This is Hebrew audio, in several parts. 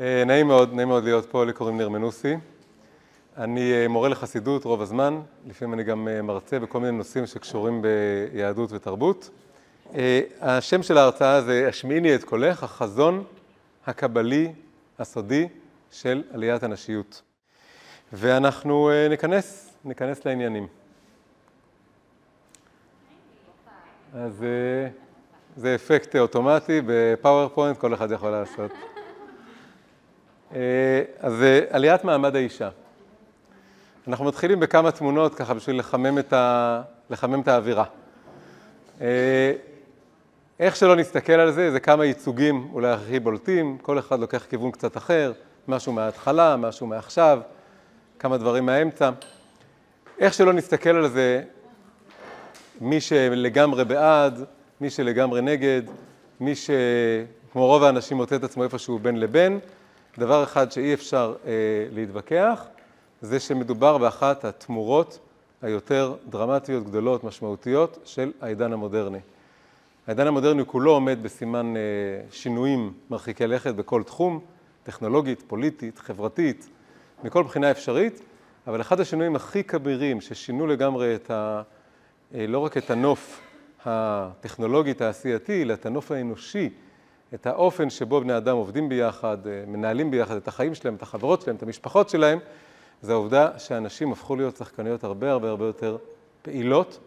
אה, נעים מאוד, נעים מאוד להיות פה, לי קוראים ניר מנוסי. אני אה, מורה לחסידות רוב הזמן, לפעמים אני גם אה, מרצה בכל מיני נושאים שקשורים ביהדות ותרבות. השם של ההרצאה זה השמיעיני את קולך, החזון הקבלי הסודי של עליית הנשיות. ואנחנו ניכנס, ניכנס לעניינים. אז זה אפקט אוטומטי, בפאורפוינט כל אחד יכול לעשות. אה, אז אה, עליית מעמד האישה. אנחנו מתחילים בכמה תמונות ככה בשביל לחמם את, ה... לחמם את האווירה. אה, איך שלא נסתכל על זה, זה כמה ייצוגים אולי הכי בולטים, כל אחד לוקח כיוון קצת אחר, משהו מההתחלה, משהו מעכשיו, כמה דברים מהאמצע. איך שלא נסתכל על זה, מי שלגמרי בעד, מי שלגמרי נגד, מי שכמו רוב האנשים מוצא את עצמו איפשהו בין לבין, דבר אחד שאי אפשר אה, להתווכח, זה שמדובר באחת התמורות היותר דרמטיות, גדולות, משמעותיות של העידן המודרני. העידן המודרני כולו עומד בסימן אה, שינויים מרחיקי לכת בכל תחום, טכנולוגית, פוליטית, חברתית, מכל בחינה אפשרית, אבל אחד השינויים הכי כבירים ששינו לגמרי את ה... אה, לא רק את הנוף הטכנולוגי תעשייתי, אלא את הנוף האנושי, את האופן שבו בני אדם עובדים ביחד, אה, מנהלים ביחד את החיים שלהם, את החברות שלהם, את המשפחות שלהם, זה העובדה שאנשים הפכו להיות שחקניות הרבה הרבה הרבה יותר פעילות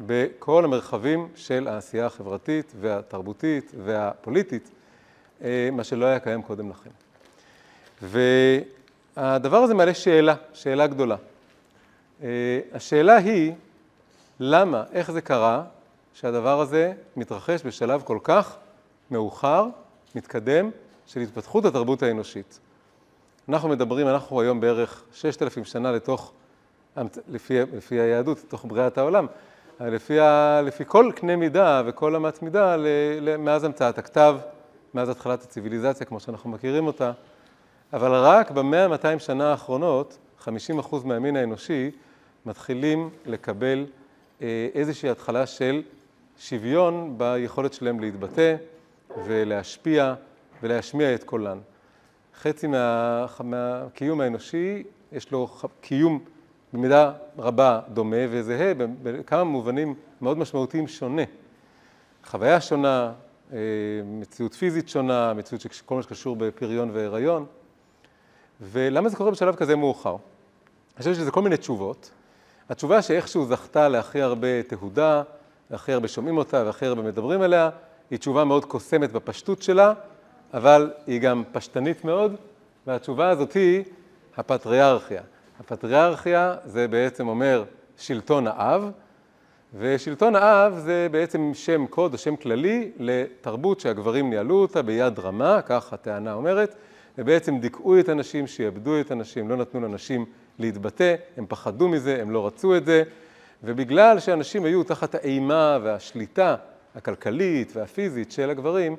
בכל המרחבים של העשייה החברתית והתרבותית והפוליטית, אה, מה שלא היה קיים קודם לכן. והדבר הזה מעלה שאלה, שאלה גדולה. אה, השאלה היא, למה, איך זה קרה שהדבר הזה מתרחש בשלב כל כך מאוחר, מתקדם, של התפתחות התרבות האנושית. אנחנו מדברים, אנחנו היום בערך ששת אלפים שנה לתוך, לפי, לפי היהדות, לתוך בריאת העולם, לפי, ה, לפי כל קנה מידה וכל אמת מידה ל, ל, מאז המצאת הכתב, מאז התחלת הציוויליזציה כמו שאנחנו מכירים אותה, אבל רק במאה, מאתיים שנה האחרונות, 50% מהמין האנושי מתחילים לקבל אה, איזושהי התחלה של שוויון ביכולת שלהם להתבטא ולהשפיע ולהשמיע את קולן. חצי מה, מהקיום האנושי, יש לו קיום במידה רבה דומה וזהה, בכמה מובנים מאוד משמעותיים שונה. חוויה שונה, אה, מציאות פיזית שונה, מציאות של כל מה שקשור בפריון והיריון. ולמה זה קורה בשלב כזה מאוחר? אני חושב שזה כל מיני תשובות. התשובה שאיכשהו זכתה להכי הרבה תהודה, והכי הרבה שומעים אותה והכי הרבה מדברים עליה, היא תשובה מאוד קוסמת בפשטות שלה, אבל היא גם פשטנית מאוד, והתשובה הזאת היא הפטריארכיה. הפטריארכיה זה בעצם אומר שלטון האב, ושלטון האב זה בעצם שם קוד או שם כללי לתרבות שהגברים ניהלו אותה ביד רמה, כך הטענה אומרת, ובעצם דיכאו את הנשים, שיעבדו את הנשים, לא נתנו לנשים להתבטא, הם פחדו מזה, הם לא רצו את זה, ובגלל שאנשים היו תחת האימה והשליטה הכלכלית והפיזית של הגברים,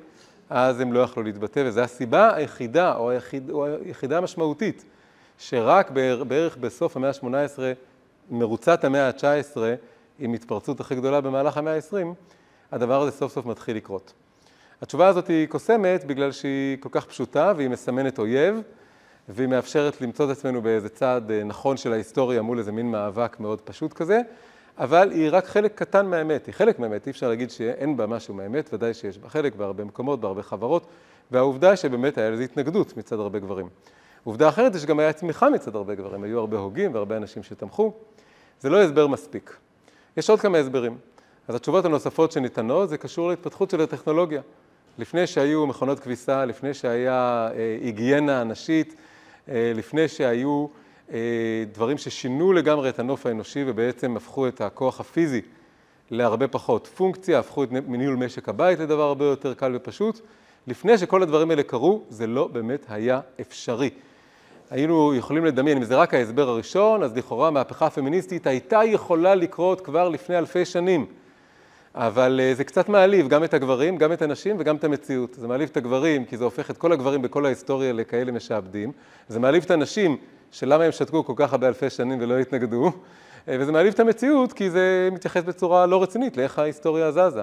אז הם לא יכלו להתבטא, וזו הסיבה היחידה, או, היחיד, או היחידה המשמעותית, שרק בערך בסוף המאה ה-18, מרוצת המאה ה-19, עם התפרצות הכי גדולה במהלך המאה ה-20, הדבר הזה סוף סוף מתחיל לקרות. התשובה הזאת היא קוסמת בגלל שהיא כל כך פשוטה והיא מסמנת אויב, והיא מאפשרת למצוא את עצמנו באיזה צעד אה, נכון של ההיסטוריה מול איזה מין מאבק מאוד פשוט כזה, אבל היא רק חלק קטן מהאמת, היא חלק מהאמת, אי אפשר להגיד שאין בה משהו מהאמת, ודאי שיש בה חלק בהרבה מקומות, בהרבה חברות, והעובדה שבאמת היה לזה התנגדות מצד הרבה גברים. עובדה אחרת זה שגם היה תמיכה מצד הרבה גברים, היו הרבה הוגים והרבה אנשים שתמכו. זה לא הסבר מספיק. יש עוד כמה הסברים. אז התשובות הנוספות שניתנות זה קשור להתפתחות של הטכנולוגיה. לפני שהיו מכונות כביסה, לפני שהיה אה, היגיינה נשית, אה, לפני שהיו דברים ששינו לגמרי את הנוף האנושי ובעצם הפכו את הכוח הפיזי להרבה פחות פונקציה, הפכו את ניהול משק הבית לדבר הרבה יותר קל ופשוט. לפני שכל הדברים האלה קרו, זה לא באמת היה אפשרי. היינו יכולים לדמיין, אם זה רק ההסבר הראשון, אז לכאורה המהפכה הפמיניסטית הייתה יכולה לקרות כבר לפני אלפי שנים. אבל אה, זה קצת מעליב גם את הגברים, גם את הנשים וגם את המציאות. זה מעליב את הגברים, כי זה הופך את כל הגברים בכל ההיסטוריה לכאלה משעבדים. זה מעליב את הנשים, שלמה הם שתקו כל כך הרבה אלפי שנים ולא התנגדו. אה, וזה מעליב את המציאות, כי זה מתייחס בצורה לא רצינית לאיך ההיסטוריה זזה.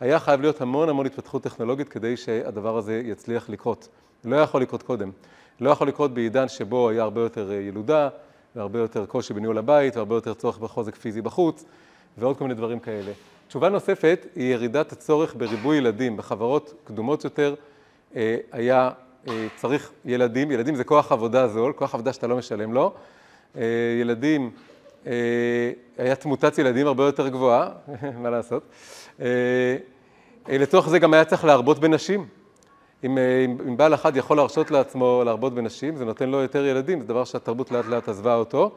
היה חייב להיות המון המון התפתחות טכנולוגית כדי שהדבר הזה יצליח לקרות. לא יכול לקרות קודם. לא יכול לקרות בעידן שבו היה הרבה יותר ילודה, והרבה יותר קושי בניהול הבית, והרבה יותר צורך בחוזק פיזי בחוץ, ועוד כל מיני דברים כאלה. תשובה נוספת היא ירידת הצורך בריבוי ילדים. בחברות קדומות יותר היה צריך ילדים, ילדים זה כוח עבודה זול, כוח עבודה שאתה לא משלם לו. ילדים, היה תמותת ילדים הרבה יותר גבוהה, מה לעשות. לתוך זה גם היה צריך להרבות בנשים. אם, אם בעל אחד יכול להרשות לעצמו להרבות בנשים, זה נותן לו יותר ילדים, זה דבר שהתרבות לאט לאט עזבה אותו.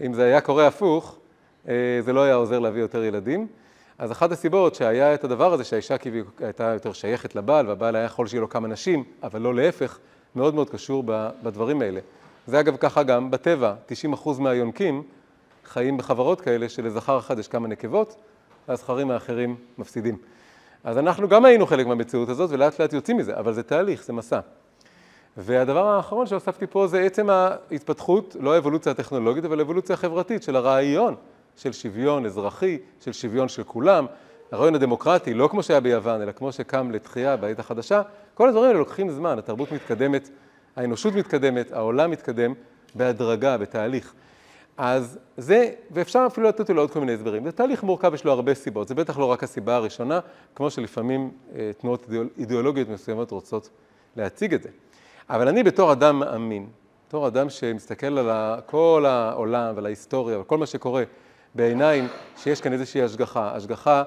אם זה היה קורה הפוך, זה לא היה עוזר להביא יותר ילדים. אז אחת הסיבות שהיה את הדבר הזה, שהאישה הייתה יותר שייכת לבעל, והבעל היה יכול שיהיה לו כמה נשים, אבל לא להפך, מאוד מאוד קשור בדברים האלה. זה אגב ככה גם בטבע, 90% מהיונקים חיים בחברות כאלה שלזכר אחד יש כמה נקבות, והזכרים האחרים מפסידים. אז אנחנו גם היינו חלק מהמציאות הזאת, ולאט לאט יוצאים מזה, אבל זה תהליך, זה מסע. והדבר האחרון שהוספתי פה זה עצם ההתפתחות, לא האבולוציה הטכנולוגית, אבל האבולוציה החברתית של הרעיון של שוויון אזרחי, של שוויון של כולם. הרעיון הדמוקרטי, לא כמו שהיה ביוון, אלא כמו שקם לתחייה בעת החדשה, כל הדברים האלה לוקחים זמן, התרבות מתקדמת, האנושות מתקדמת, העולם מתקדם בהדרגה, בתהליך. אז זה, ואפשר אפילו לתת לו עוד כל מיני הסברים. זה תהליך מורכב, יש לו הרבה סיבות. זה בטח לא רק הסיבה הראשונה, כמו שלפעמים אה, תנועות אידיאולוגיות מסוימות רוצות להציג את זה. אבל אני בתור אדם מאמין, בתור אדם שמסתכל על כל העולם ועל ההיסטוריה וכל מה שקורה בעיניים שיש כאן איזושהי השגחה, השגחה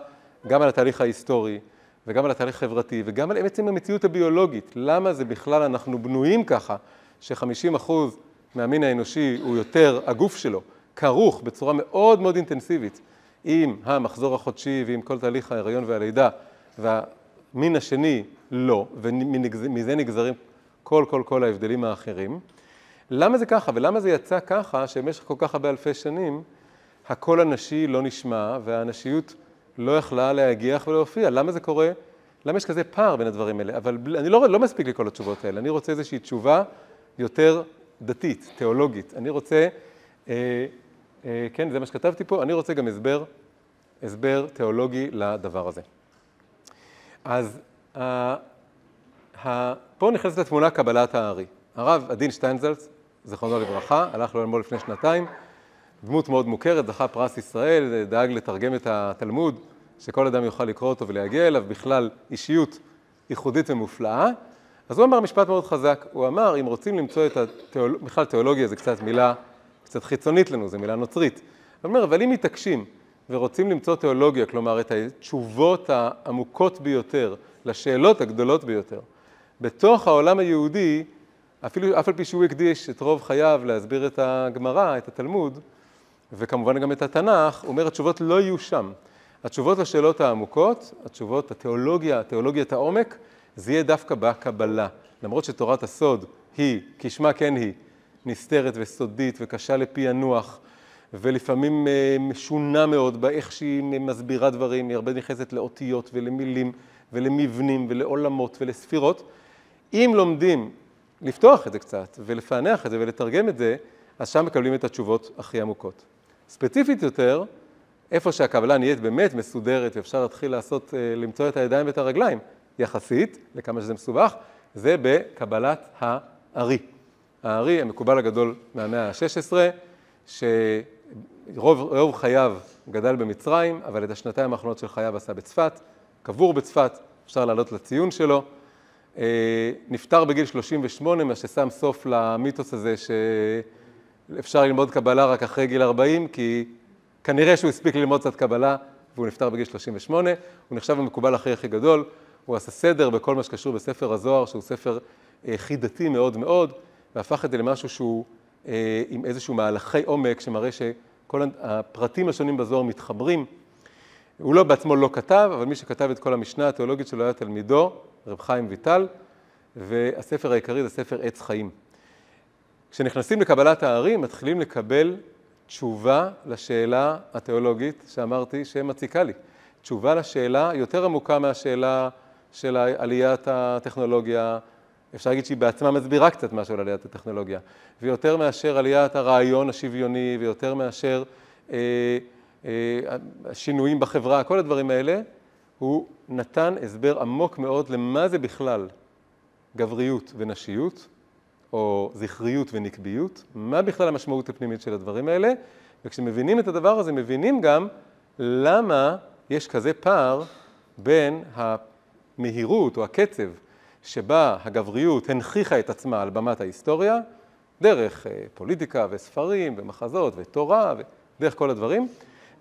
גם על התהליך ההיסטורי וגם על התהליך החברתי וגם על עצם המציאות הביולוגית. למה זה בכלל אנחנו בנויים ככה, ש-50% מהמין האנושי הוא יותר, הגוף שלו, כרוך בצורה מאוד מאוד אינטנסיבית עם המחזור החודשי ועם כל תהליך ההיריון והלידה, והמין השני לא, ומזה נגזרים כל כל כל ההבדלים האחרים. למה זה ככה ולמה זה יצא ככה שבמשך כל כך הרבה אלפי שנים הקול הנשי לא נשמע והנשיות לא יכלה להגיח ולהופיע? למה זה קורה? למה יש כזה פער בין הדברים האלה? אבל אני לא, לא מספיק לי כל התשובות האלה, אני רוצה איזושהי תשובה יותר דתית, תיאולוגית. אני רוצה, אה, אה, כן, זה מה שכתבתי פה, אני רוצה גם הסבר, הסבר תיאולוגי לדבר הזה. אז אה, אה, פה נכנסת לתמונה קבלת הארי. הרב עדין שטיינזלץ, זכרונו לברכה, הלך לעולמו לפני שנתיים, דמות מאוד מוכרת, זכה פרס ישראל, דאג לתרגם את התלמוד, שכל אדם יוכל לקרוא אותו ולהגיע אליו, בכלל אישיות ייחודית ומופלאה. אז הוא אמר משפט מאוד חזק, הוא אמר, אם רוצים למצוא את התיאולוגיה, בכלל תיאולוגיה זה קצת מילה קצת חיצונית לנו, זו מילה נוצרית. הוא אומר, אבל אם מתעקשים ורוצים למצוא תיאולוגיה, כלומר את התשובות העמוקות ביותר לשאלות הגדולות ביותר, בתוך העולם היהודי, אפילו, אף על פי שהוא הקדיש את רוב חייו להסביר את הגמרא, את התלמוד, וכמובן גם את התנ"ך, אומר, התשובות לא יהיו שם. התשובות לשאלות העמוקות, התשובות, התיאולוגיה, תיאולוגיית העומק, זה יהיה דווקא בקבלה. למרות שתורת הסוד היא, כשמה כן היא, נסתרת וסודית וקשה לפענוח, ולפעמים אה, משונה מאוד באיך שהיא מסבירה דברים, היא הרבה נכנסת לאותיות ולמילים ולמבנים ולעולמות ולספירות. אם לומדים לפתוח את זה קצת ולפענח את זה ולתרגם את זה, אז שם מקבלים את התשובות הכי עמוקות. ספציפית יותר, איפה שהקבלה נהיית באמת מסודרת ואפשר להתחיל לעשות, אה, למצוא את הידיים ואת הרגליים, יחסית, לכמה שזה מסובך, זה בקבלת הארי. הארי, המקובל הגדול מהמאה ה-16, שרוב חייו גדל במצרים, אבל את השנתיים האחרונות של חייו עשה בצפת, קבור בצפת, אפשר לעלות לציון שלו. אה, נפטר בגיל 38, מה ששם סוף למיתוס הזה שאפשר ללמוד קבלה רק אחרי גיל 40, כי כנראה שהוא הספיק ללמוד קצת קבלה והוא נפטר בגיל 38. הוא נחשב המקובל הכי הכי גדול. הוא עשה סדר בכל מה שקשור בספר הזוהר, שהוא ספר אה, חידתי מאוד מאוד, והפך את זה למשהו שהוא אה, עם איזשהו מהלכי עומק, שמראה שכל הפרטים השונים בזוהר מתחברים. הוא לא בעצמו לא כתב, אבל מי שכתב את כל המשנה התיאולוגית שלו היה תלמידו, רב חיים ויטל, והספר העיקרי זה ספר עץ חיים. כשנכנסים לקבלת הארי, מתחילים לקבל תשובה לשאלה התיאולוגית שאמרתי שמציקה לי. תשובה לשאלה יותר עמוקה מהשאלה של עליית הטכנולוגיה, אפשר להגיד שהיא בעצמה מסבירה קצת משהו על עליית הטכנולוגיה, ויותר מאשר עליית הרעיון השוויוני, ויותר מאשר אה, אה, השינויים בחברה, כל הדברים האלה, הוא נתן הסבר עמוק מאוד למה זה בכלל גבריות ונשיות, או זכריות ונקביות, מה בכלל המשמעות הפנימית של הדברים האלה, וכשמבינים את הדבר הזה, מבינים גם למה יש כזה פער בין המהירות או הקצב שבה הגבריות הנכיחה את עצמה על במת ההיסטוריה, דרך פוליטיקה וספרים ומחזות ותורה ודרך כל הדברים,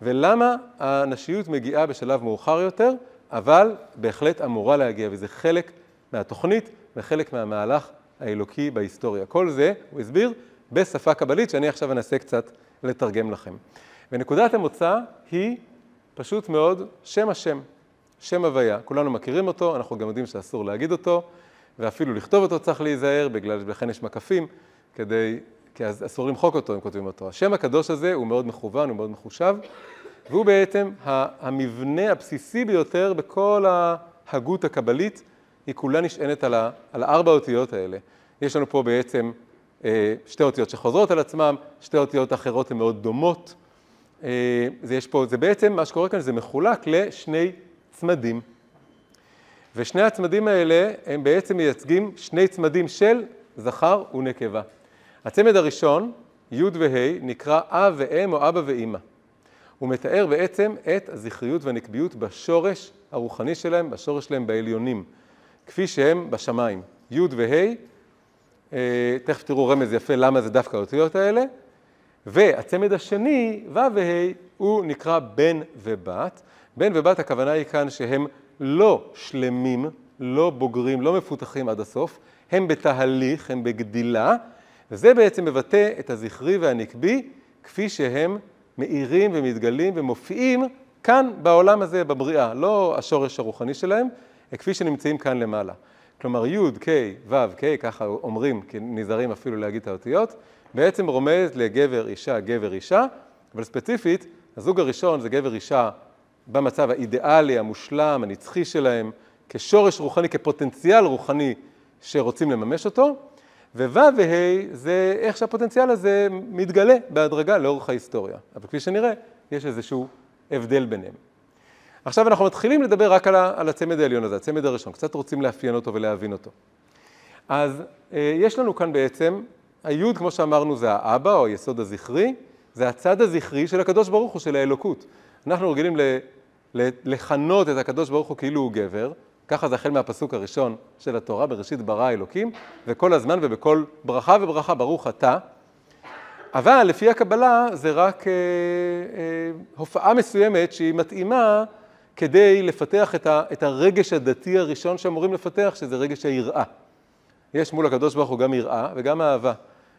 ולמה הנשיות מגיעה בשלב מאוחר יותר, אבל בהחלט אמורה להגיע, וזה חלק מהתוכנית וחלק מהמהלך האלוקי בהיסטוריה. כל זה, הוא הסביר, בשפה קבלית, שאני עכשיו אנסה קצת לתרגם לכם. ונקודת המוצא היא פשוט מאוד שם השם, שם הוויה. כולנו מכירים אותו, אנחנו גם יודעים שאסור להגיד אותו, ואפילו לכתוב אותו צריך להיזהר, בגלל שלכן יש מקפים, כדי, כי אז אסור למחוק אותו אם כותבים אותו. השם הקדוש הזה הוא מאוד מכוון, הוא מאוד מחושב, והוא בעצם המבנה הבסיסי ביותר בכל ההגות הקבלית, היא כולה נשענת על, ה, על הארבע האותיות האלה. יש לנו פה בעצם אה, שתי אותיות שחוזרות על עצמם, שתי אותיות אחרות הן מאוד דומות. אה, זה, יש פה, זה בעצם, מה שקורה כאן, זה מחולק לשני צמדים. ושני הצמדים האלה הם בעצם מייצגים שני צמדים של זכר ונקבה. הצמד הראשון, י' וה', נקרא אב ואם או אבא ואימא. הוא מתאר בעצם את הזכריות והנקביות בשורש הרוחני שלהם, בשורש שלהם בעליונים, כפי שהם בשמיים. י' וה', אה, תכף תראו רמז יפה למה זה דווקא האותיות האלה, והצמד השני, ו' וה', הוא נקרא בן ובת. בן ובת הכוונה היא כאן שהם לא שלמים, לא בוגרים, לא מפותחים עד הסוף, הם בתהליך, הם בגדילה, וזה בעצם מבטא את הזכרי והנקבי כפי שהם מאירים ומתגלים ומופיעים כאן בעולם הזה, בבריאה, לא השורש הרוחני שלהם, כפי שנמצאים כאן למעלה. כלומר י', ק', ו', ק', ככה אומרים, כי נזהרים אפילו להגיד את האותיות, בעצם רומז לגבר, אישה, גבר, אישה, אבל ספציפית, הזוג הראשון זה גבר, אישה במצב האידיאלי, המושלם, הנצחי שלהם, כשורש רוחני, כפוטנציאל רוחני שרוצים לממש אותו, וו' וה' זה איך שהפוטנציאל הזה מתגלה בהדרגה לאורך ההיסטוריה. אבל כפי שנראה, יש איזשהו הבדל ביניהם. עכשיו אנחנו מתחילים לדבר רק על הצמד העליון הזה, הצמד הראשון, קצת רוצים לאפיין אותו ולהבין אותו. אז אה, יש לנו כאן בעצם, היוד, כמו שאמרנו, זה האבא או היסוד הזכרי, זה הצד הזכרי של הקדוש ברוך הוא, של האלוקות. אנחנו רגילים לכנות את הקדוש ברוך הוא כאילו הוא גבר, ככה זה החל מהפסוק הראשון של התורה, בראשית ברא אלוקים, וכל הזמן ובכל ברכה וברכה ברוך אתה. אבל לפי הקבלה זה רק אה, אה, הופעה מסוימת שהיא מתאימה כדי לפתח את, ה, את הרגש הדתי הראשון שאמורים לפתח, שזה רגש היראה. יש מול הקדוש ברוך הוא גם יראה וגם אהבה,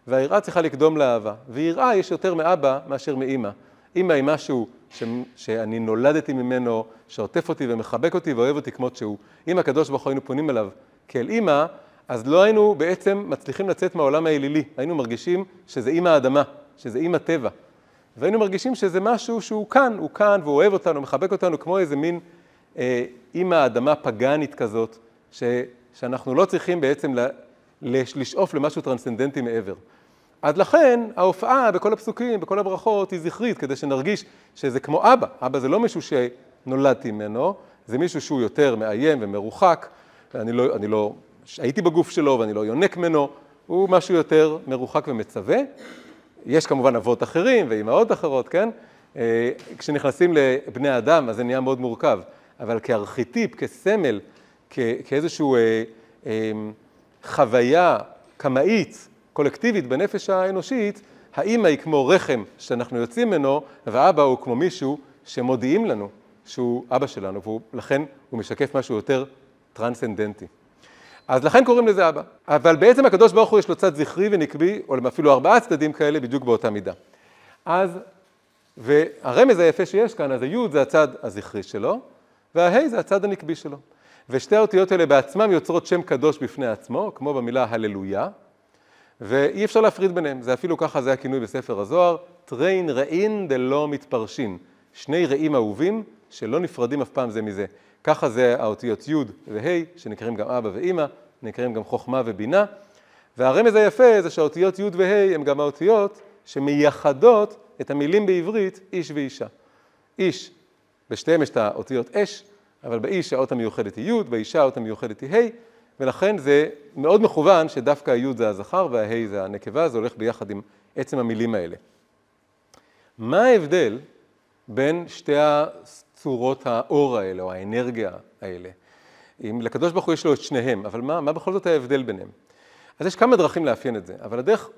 והיראה צריכה לקדום לאהבה, ויראה יש יותר מאבא מאשר מאימא. אימא היא משהו ש... שאני נולדתי ממנו, שעוטף אותי ומחבק אותי ואוהב אותי כמות שהוא. אם הקדוש ברוך הוא היינו פונים אליו כאל אימא, אז לא היינו בעצם מצליחים לצאת מהעולם האלילי. היינו מרגישים שזה אימא האדמה, שזה אימא טבע. והיינו מרגישים שזה משהו שהוא כאן, הוא כאן והוא אוהב אותנו, מחבק אותנו כמו איזה מין אה, אימא אדמה פגאנית כזאת, ש... שאנחנו לא צריכים בעצם ל... לשאוף למשהו טרנסצנדנטי מעבר. אז לכן ההופעה בכל הפסוקים, בכל הברכות, היא זכרית, כדי שנרגיש שזה כמו אבא. אבא זה לא מישהו שנולדתי ממנו, זה מישהו שהוא יותר מאיים ומרוחק, אני לא, אני לא הייתי בגוף שלו ואני לא יונק ממנו, הוא משהו יותר מרוחק ומצווה. יש כמובן אבות אחרים ואימהות אחרות, כן? אה, כשנכנסים לבני אדם אז זה נהיה מאוד מורכב, אבל כארכיטיפ, כסמל, כאיזושהי אה, אה, חוויה קמאית, קולקטיבית בנפש האנושית, האימא היא כמו רחם שאנחנו יוצאים ממנו, והאבא הוא כמו מישהו שמודיעים לנו שהוא אבא שלנו, ולכן הוא משקף משהו יותר טרנסצנדנטי. אז לכן קוראים לזה אבא. אבל בעצם הקדוש ברוך הוא יש לו צד זכרי ונקבי, או אפילו ארבעה צדדים כאלה בדיוק באותה מידה. אז, והרמז היפה שיש כאן, אז היוד זה הצד הזכרי שלו, וההי זה הצד הנקבי שלו. ושתי האותיות האלה בעצמם יוצרות שם קדוש בפני עצמו, כמו במילה הללויה, ואי אפשר להפריד ביניהם, זה אפילו ככה, זה הכינוי בספר הזוהר, טריין ראין דלא מתפרשין, שני רעים אהובים שלא נפרדים אף פעם זה מזה. ככה זה האותיות י' וה', שנקראים גם אבא ואימא, נקראים גם חוכמה ובינה, והרמז היפה זה שהאותיות י' וה' הם גם האותיות שמייחדות את המילים בעברית איש ואישה. איש, בשתיהם יש את האותיות אש, אבל באיש האות המיוחדת היא י', באישה האות המיוחדת היא ה', ולכן זה מאוד מכוון שדווקא הי' זה הזכר והה' זה הנקבה, זה הולך ביחד עם עצם המילים האלה. מה ההבדל בין שתי הצורות האור האלה, או האנרגיה האלה? אם לקדוש ברוך הוא יש לו את שניהם, אבל מה, מה בכל זאת ההבדל ביניהם? אז יש כמה דרכים לאפיין את זה, אבל הדרך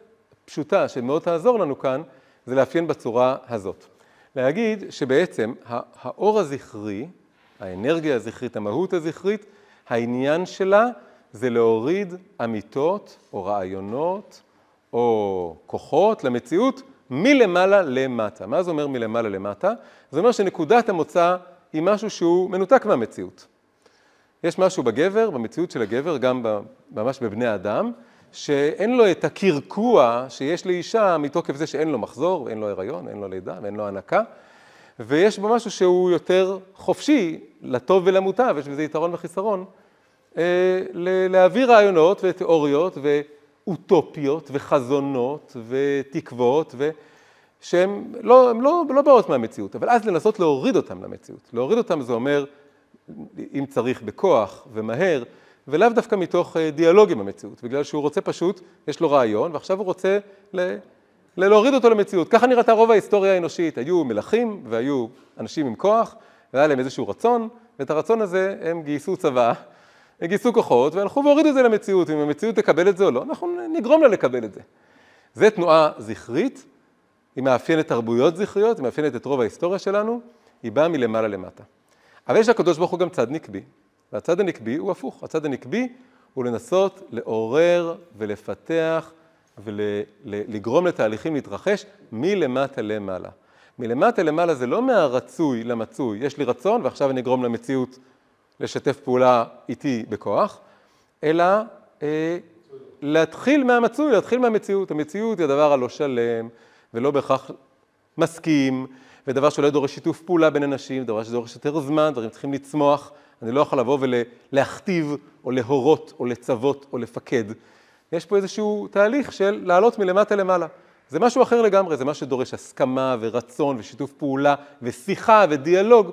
פשוטה שמאוד תעזור לנו כאן, זה לאפיין בצורה הזאת. להגיד שבעצם האור הזכרי, האנרגיה הזכרית, המהות הזכרית, העניין שלה זה להוריד אמיתות או רעיונות או כוחות למציאות מלמעלה למטה. מה זה אומר מלמעלה למטה? זה אומר שנקודת המוצא היא משהו שהוא מנותק מהמציאות. יש משהו בגבר, במציאות של הגבר, גם ממש בבני אדם, שאין לו את הקרקוע שיש לאישה מתוקף זה שאין לו מחזור, אין לו הריון, אין לו לידה ואין לו הנקה, ויש בו משהו שהוא יותר חופשי, לטוב ולמוטב, יש בזה יתרון וחיסרון, אה, להעביר רעיונות ותיאוריות ואוטופיות וחזונות ותקוות, שהן לא, לא, לא באות מהמציאות, אבל אז לנסות להוריד אותן למציאות. להוריד אותן זה אומר, אם צריך בכוח ומהר, ולאו דווקא מתוך אה, דיאלוג עם המציאות, בגלל שהוא רוצה פשוט, יש לו רעיון, ועכשיו הוא רוצה ל... להוריד אותו למציאות. ככה נראתה רוב ההיסטוריה האנושית, היו מלכים והיו אנשים עם כוח, והיה להם איזשהו רצון, ואת הרצון הזה הם גייסו צבא, גייסו כוחות, והלכו והורידו את זה למציאות. אם המציאות תקבל את זה או לא, אנחנו נגרום לה לקבל את זה. זה תנועה זכרית, היא מאפיינת תרבויות זכריות, היא מאפיינת את רוב ההיסטוריה שלנו, היא באה מלמעלה למטה. אבל יש לקדוש ברוך הוא גם צד נקבי. והצד הנקבי הוא הפוך, הצד הנקבי הוא לנסות לעורר ולפתח ולגרום לתהליכים להתרחש מלמטה למעלה. מלמטה למעלה זה לא מהרצוי למצוי, יש לי רצון ועכשיו אני אגרום למציאות לשתף פעולה איתי בכוח, אלא אה, להתחיל מהמצוי, להתחיל מהמציאות. המציאות היא הדבר הלא שלם ולא בהכרח מסכים, ודבר שלא דורש שיתוף פעולה בין אנשים, דבר שדורש יותר זמן, דברים צריכים לצמוח. אני לא יכול לבוא ולהכתיב, או להורות, או לצוות, או לפקד. יש פה איזשהו תהליך של לעלות מלמטה למעלה. זה משהו אחר לגמרי, זה מה שדורש הסכמה ורצון ושיתוף פעולה ושיחה ודיאלוג.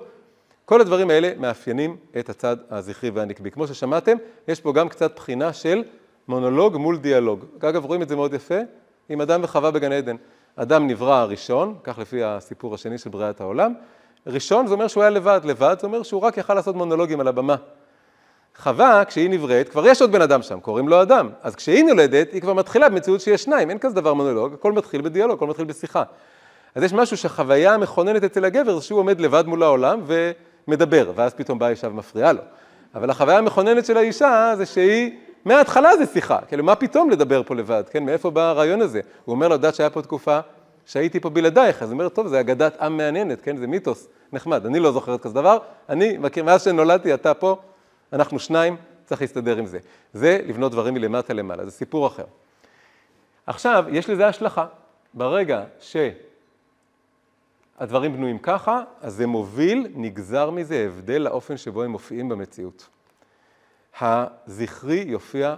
כל הדברים האלה מאפיינים את הצד הזכרי והנקבי. כמו ששמעתם, יש פה גם קצת בחינה של מונולוג מול דיאלוג. אגב, רואים את זה מאוד יפה עם אדם וחווה בגן עדן. אדם נברא ראשון, כך לפי הסיפור השני של בריאת העולם, ראשון זה אומר שהוא היה לבד, לבד זה אומר שהוא רק יכל לעשות מונולוגים על הבמה. חווה, כשהיא נבראת, כבר יש עוד בן אדם שם, קוראים לו אדם. אז כשהיא נולדת, היא כבר מתחילה במציאות שיש שניים, אין כזה דבר מונולוג, הכל מתחיל בדיאלוג, הכל מתחיל בשיחה. אז יש משהו שהחוויה המכוננת אצל הגבר, זה שהוא עומד לבד מול העולם ומדבר, ואז פתאום באה אישה ומפריעה לו. אבל החוויה המכוננת של האישה זה שהיא, מההתחלה זה שיחה, כאילו מה פתאום לדבר פה לבד, כן, מאיפה בא הרעיון הזה? הוא אומר לה, יודעת שהיה פה תקופה שהייתי פה בלעדייך, אז היא אומרת, טוב, זה אגדת עם מעניינת, כן, זה מיתוס נחמד, אני לא זוכרת כזה דבר, אני מכיר, מאז שנולדתי, אתה פה, אנחנו שניים, צריך להסתדר עם זה. זה לבנות דברים מלמטה למעלה, זה סיפור אחר. עכשיו, יש לזה השלכה. ברגע שהדברים בנויים ככה, אז זה מוביל, נגזר מזה הבדל לאופן שבו הם מופיעים במציאות. הזכרי יופיע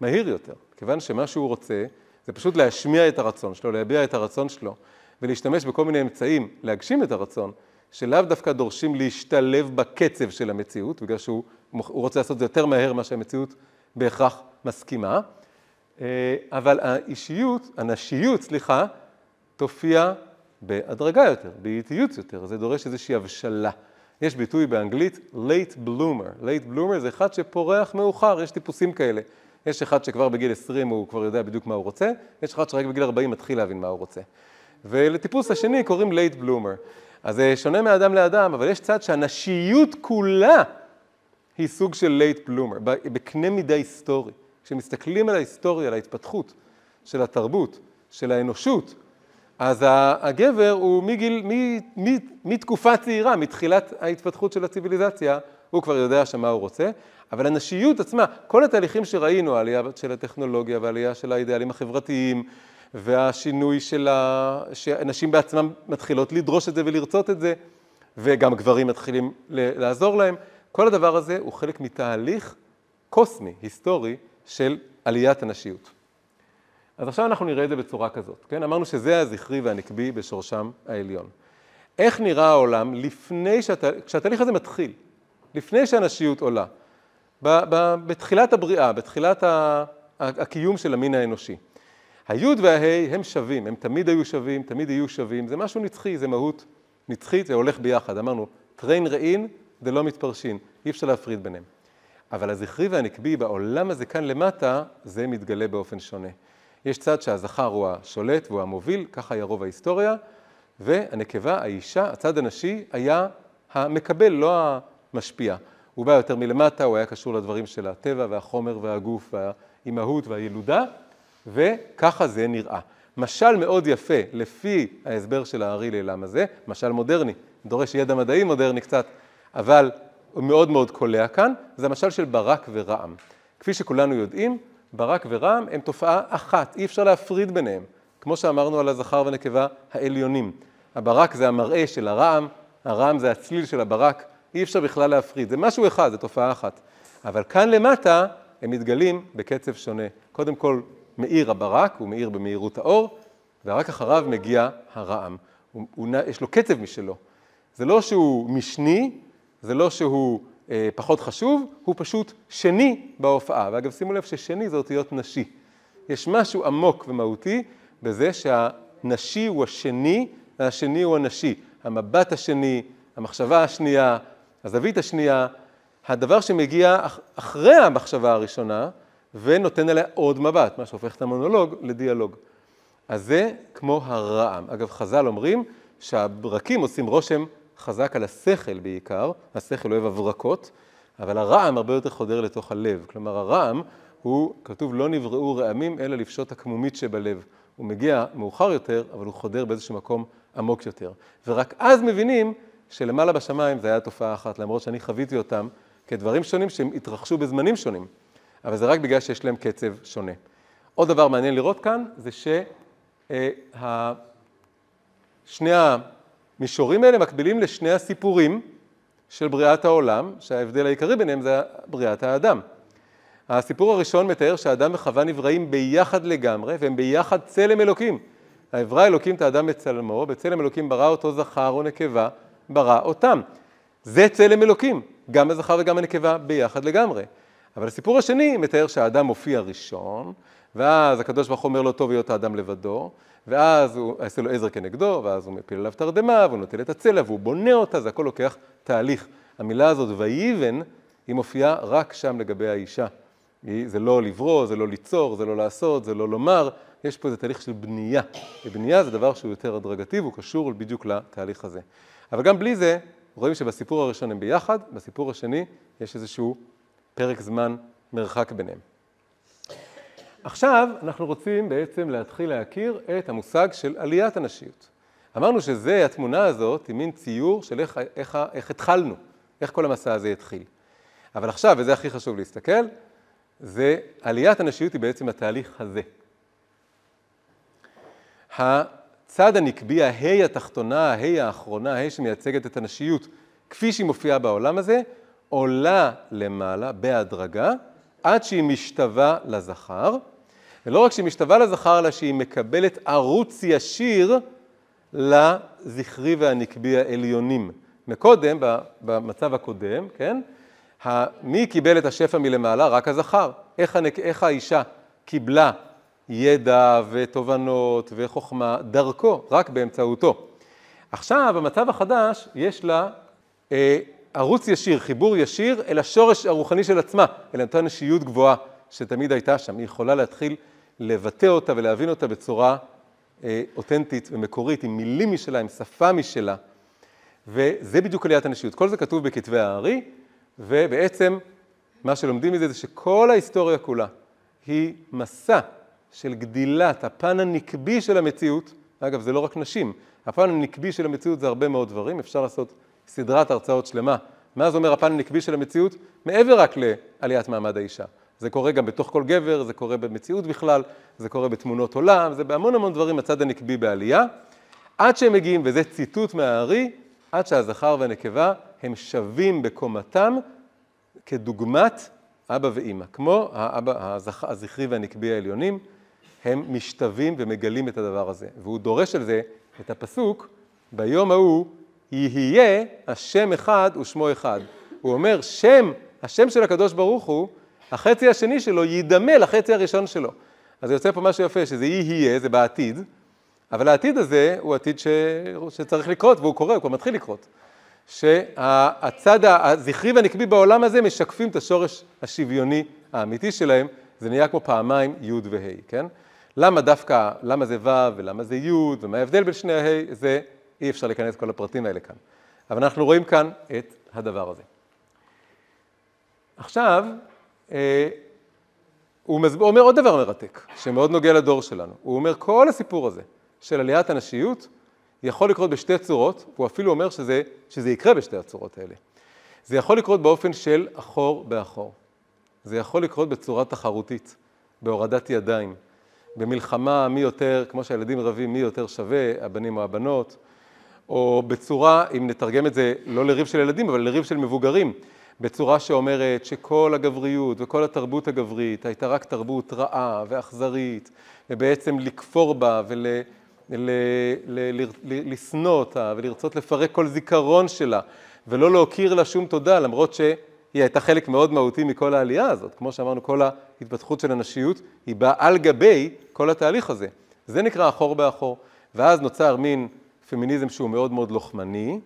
מהיר יותר, כיוון שמה שהוא רוצה זה פשוט להשמיע את הרצון שלו, להביע את הרצון שלו, ולהשתמש בכל מיני אמצעים להגשים את הרצון, שלאו דווקא דורשים להשתלב בקצב של המציאות, בגלל שהוא רוצה לעשות את זה יותר מהר ממה שהמציאות בהכרח מסכימה, אה, אבל האישיות, הנשיות, סליחה, תופיע בהדרגה יותר, באיטיות יותר, זה דורש איזושהי הבשלה. יש ביטוי באנגלית late bloomer, late bloomer זה אחד שפורח מאוחר, יש טיפוסים כאלה. יש אחד שכבר בגיל 20 הוא כבר יודע בדיוק מה הוא רוצה, יש אחד שרק בגיל 40 מתחיל להבין מה הוא רוצה. ולטיפוס השני קוראים late bloomer. אז זה שונה מאדם לאדם, אבל יש צד שהנשיות כולה היא סוג של late bloomer, בקנה מידה היסטורי. כשמסתכלים על ההיסטוריה, על ההתפתחות של התרבות, של האנושות, אז הגבר הוא מגיל, מתקופה צעירה, מתחילת ההתפתחות של הציוויליזציה, הוא כבר יודע שמה הוא רוצה, אבל הנשיות עצמה, כל התהליכים שראינו, העלייה של הטכנולוגיה והעלייה של האידיאלים החברתיים, והשינוי של ה... שנשים בעצמם מתחילות לדרוש את זה ולרצות את זה, וגם גברים מתחילים לעזור להם, כל הדבר הזה הוא חלק מתהליך קוסמי, היסטורי, של עליית הנשיות. אז עכשיו אנחנו נראה את זה בצורה כזאת, כן? אמרנו שזה הזכרי והנקבי בשורשם העליון. איך נראה העולם לפני שהת... כשהתהליך הזה מתחיל, לפני שהנשיות עולה? בתחילת הבריאה, בתחילת הקיום של המין האנושי. היוד וההי הם שווים, הם תמיד היו שווים, תמיד יהיו שווים, זה משהו נצחי, זה מהות נצחית, זה הולך ביחד. אמרנו, טריין ראין זה לא מתפרשין, אי אפשר להפריד ביניהם. אבל הזכרי והנקבי בעולם הזה כאן למטה, זה מתגלה באופן שונה. יש צד שהזכר הוא השולט והוא המוביל, ככה היה רוב ההיסטוריה, והנקבה, האישה, הצד הנשי, היה המקבל, לא המשפיע. הוא בא יותר מלמטה, הוא היה קשור לדברים של הטבע והחומר והגוף והאימהות והילודה, וככה זה נראה. משל מאוד יפה, לפי ההסבר של הארי לעילם הזה, משל מודרני, דורש ידע מדעי מודרני קצת, אבל הוא מאוד מאוד קולע כאן, זה המשל של ברק ורעם. כפי שכולנו יודעים, ברק ורעם הם תופעה אחת, אי אפשר להפריד ביניהם, כמו שאמרנו על הזכר והנקבה העליונים. הברק זה המראה של הרעם, הרעם זה הצליל של הברק, אי אפשר בכלל להפריד, זה משהו אחד, זה תופעה אחת. אבל כאן למטה הם מתגלים בקצב שונה. קודם כל מאיר הברק, הוא מאיר במהירות האור, ורק אחריו מגיע הרעם. הוא, הוא, יש לו קצב משלו. זה לא שהוא משני, זה לא שהוא פחות חשוב, הוא פשוט שני בהופעה. ואגב, שימו לב ששני זה אותיות נשי. יש משהו עמוק ומהותי בזה שהנשי הוא השני, והשני הוא הנשי. המבט השני, המחשבה השנייה, הזווית השנייה, הדבר שמגיע אחרי המחשבה הראשונה ונותן עליה עוד מבט, מה שהופך את המונולוג לדיאלוג. אז זה כמו הרעם. אגב, חז"ל אומרים שהברקים עושים רושם חזק על השכל בעיקר, השכל אוהב הברקות, אבל הרעם הרבה יותר חודר לתוך הלב. כלומר, הרעם הוא, כתוב, לא נבראו רעמים אלא לפשוט הקמומית שבלב. הוא מגיע מאוחר יותר, אבל הוא חודר באיזשהו מקום עמוק יותר. ורק אז מבינים שלמעלה בשמיים זה היה תופעה אחת, למרות שאני חוויתי אותם כדברים שונים שהם התרחשו בזמנים שונים, אבל זה רק בגלל שיש להם קצב שונה. עוד דבר מעניין לראות כאן, זה ששני המישורים האלה מקבילים לשני הסיפורים של בריאת העולם, שההבדל העיקרי ביניהם זה בריאת האדם. הסיפור הראשון מתאר שהאדם וחווה נבראים ביחד לגמרי, והם ביחד צלם אלוקים. העברה אלוקים את האדם בצלמו, בצלם אלוקים ברא אותו זכר או נקבה, ברא אותם. זה צלם אלוקים, גם הזכר וגם הנקבה ביחד לגמרי. אבל הסיפור השני מתאר שהאדם מופיע ראשון, ואז הקדוש ברוך הוא אומר לו טוב להיות האדם לבדו, ואז הוא עושה לו עזר כנגדו, ואז הוא מפיל עליו תרדמה, והוא נוטל את הצלע, והוא בונה אותה, זה הכל לוקח תהליך. המילה הזאת, ויבן, היא מופיעה רק שם לגבי האישה. זה לא לברוא, זה לא ליצור, זה לא לעשות, זה לא לומר, יש פה איזה תהליך של בנייה. ובנייה זה דבר שהוא יותר הדרגתי והוא קשור בדיוק לתהליך הזה. אבל גם בלי זה, רואים שבסיפור הראשון הם ביחד, בסיפור השני יש איזשהו פרק זמן מרחק ביניהם. עכשיו אנחנו רוצים בעצם להתחיל להכיר את המושג של עליית הנשיות. אמרנו שזה, התמונה הזאת, היא מין ציור של איך, איך, איך התחלנו, איך כל המסע הזה התחיל. אבל עכשיו, וזה הכי חשוב להסתכל, זה עליית הנשיות היא בעצם התהליך הזה. הצד הנקבי, ההי התחתונה, ההי האחרונה, ההי שמייצגת את הנשיות, כפי שהיא מופיעה בעולם הזה, עולה למעלה בהדרגה, עד שהיא משתווה לזכר. ולא רק שהיא משתווה לזכר, אלא שהיא מקבלת ערוץ ישיר לזכרי והנקבי העליונים. מקודם, במצב הקודם, כן? מי קיבל את השפע מלמעלה? רק הזכר. איך, הנק... איך האישה קיבלה ידע ותובנות וחוכמה דרכו, רק באמצעותו. עכשיו, במצב החדש, יש לה אה, ערוץ ישיר, חיבור ישיר אל השורש הרוחני של עצמה, אל אותה נשיות גבוהה שתמיד הייתה שם. היא יכולה להתחיל לבטא אותה ולהבין אותה בצורה אה, אותנטית ומקורית, עם מילים משלה, עם שפה משלה. וזה בדיוק עליית הנשיות. כל זה כתוב בכתבי הארי, ובעצם מה שלומדים מזה זה שכל ההיסטוריה כולה היא מסע של גדילת הפן הנקבי של המציאות, אגב זה לא רק נשים, הפן הנקבי של המציאות זה הרבה מאוד דברים, אפשר לעשות סדרת הרצאות שלמה. מה זה אומר הפן הנקבי של המציאות? מעבר רק לעליית מעמד האישה. זה קורה גם בתוך כל גבר, זה קורה במציאות בכלל, זה קורה בתמונות עולם, זה בהמון המון דברים הצד הנקבי בעלייה. עד שהם מגיעים, וזה ציטוט מהארי, עד שהזכר והנקבה הם שווים בקומתם כדוגמת אבא ואימא. כמו האבא, הזכרי והנקבי העליונים, הם משתווים ומגלים את הדבר הזה. והוא דורש על זה את הפסוק, ביום ההוא יהיה השם אחד ושמו אחד. הוא אומר, שם השם של הקדוש ברוך הוא, החצי השני שלו יידמה לחצי הראשון שלו. אז יוצא פה משהו יפה, שזה יהיה, זה בעתיד, אבל העתיד הזה הוא עתיד ש... שצריך לקרות, והוא קורה, הוא כבר מתחיל לקרות. שהצד הזכרי והנקבי בעולם הזה משקפים את השורש השוויוני האמיתי שלהם, זה נהיה כמו פעמיים י' וה', כן? למה דווקא, למה זה ו' ולמה זה י' ומה ההבדל בין שני ה', זה אי אפשר להיכנס כל הפרטים האלה כאן. אבל אנחנו רואים כאן את הדבר הזה. עכשיו, הוא אומר עוד דבר מרתק, שמאוד נוגע לדור שלנו. הוא אומר, כל הסיפור הזה של עליית הנשיות יכול לקרות בשתי צורות, הוא אפילו אומר שזה, שזה יקרה בשתי הצורות האלה. זה יכול לקרות באופן של אחור באחור. זה יכול לקרות בצורה תחרותית, בהורדת ידיים, במלחמה מי יותר, כמו שהילדים רבים, מי יותר שווה, הבנים או הבנות, או בצורה, אם נתרגם את זה לא לריב של ילדים, אבל לריב של מבוגרים, בצורה שאומרת שכל הגבריות וכל התרבות הגברית הייתה רק תרבות רעה ואכזרית, ובעצם לכפור בה ולשנוא אותה ולרצות לפרק כל זיכרון שלה, ולא להכיר לה שום תודה, למרות שהיא הייתה חלק מאוד מהותי מכל העלייה הזאת. כמו שאמרנו, כל ההתפתחות של הנשיות היא באה על גבי כל התהליך הזה. זה נקרא אחור באחור. ואז נוצר מין פמיניזם שהוא מאוד מאוד לוחמני,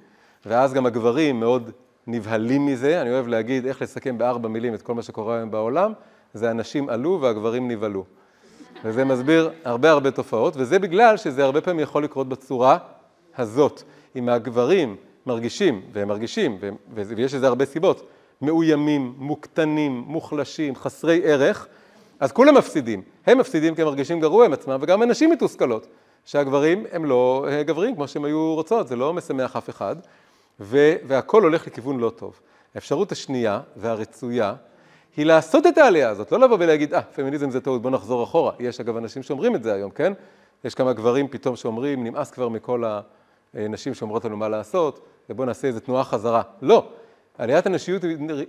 ואז גם הגברים מאוד נבהלים מזה. אני אוהב להגיד איך לסכם בארבע מילים את כל מה שקורה היום בעולם, זה הנשים עלו והגברים נבהלו. וזה מסביר הרבה הרבה תופעות, וזה בגלל שזה הרבה פעמים יכול לקרות בצורה הזאת. אם הגברים מרגישים, והם מרגישים, ויש לזה הרבה סיבות, מאוימים, מוקטנים, מוחלשים, חסרי ערך, אז כולם מפסידים. הם מפסידים כי הם מרגישים גרוע עם עצמם, וגם הנשים מתוסכלות. שהגברים הם לא אה, גברים כמו שהם היו רוצות, זה לא משמח אף אחד, והכל הולך לכיוון לא טוב. האפשרות השנייה והרצויה היא לעשות את העלייה הזאת, לא לבוא ולהגיד, אה, פמיניזם זה טעות, בוא נחזור אחורה. יש אגב אנשים שאומרים את זה היום, כן? יש כמה גברים פתאום שאומרים, נמאס כבר מכל הנשים שאומרות לנו מה לעשות, ובואו נעשה איזו תנועה חזרה. לא, עליית הנשיות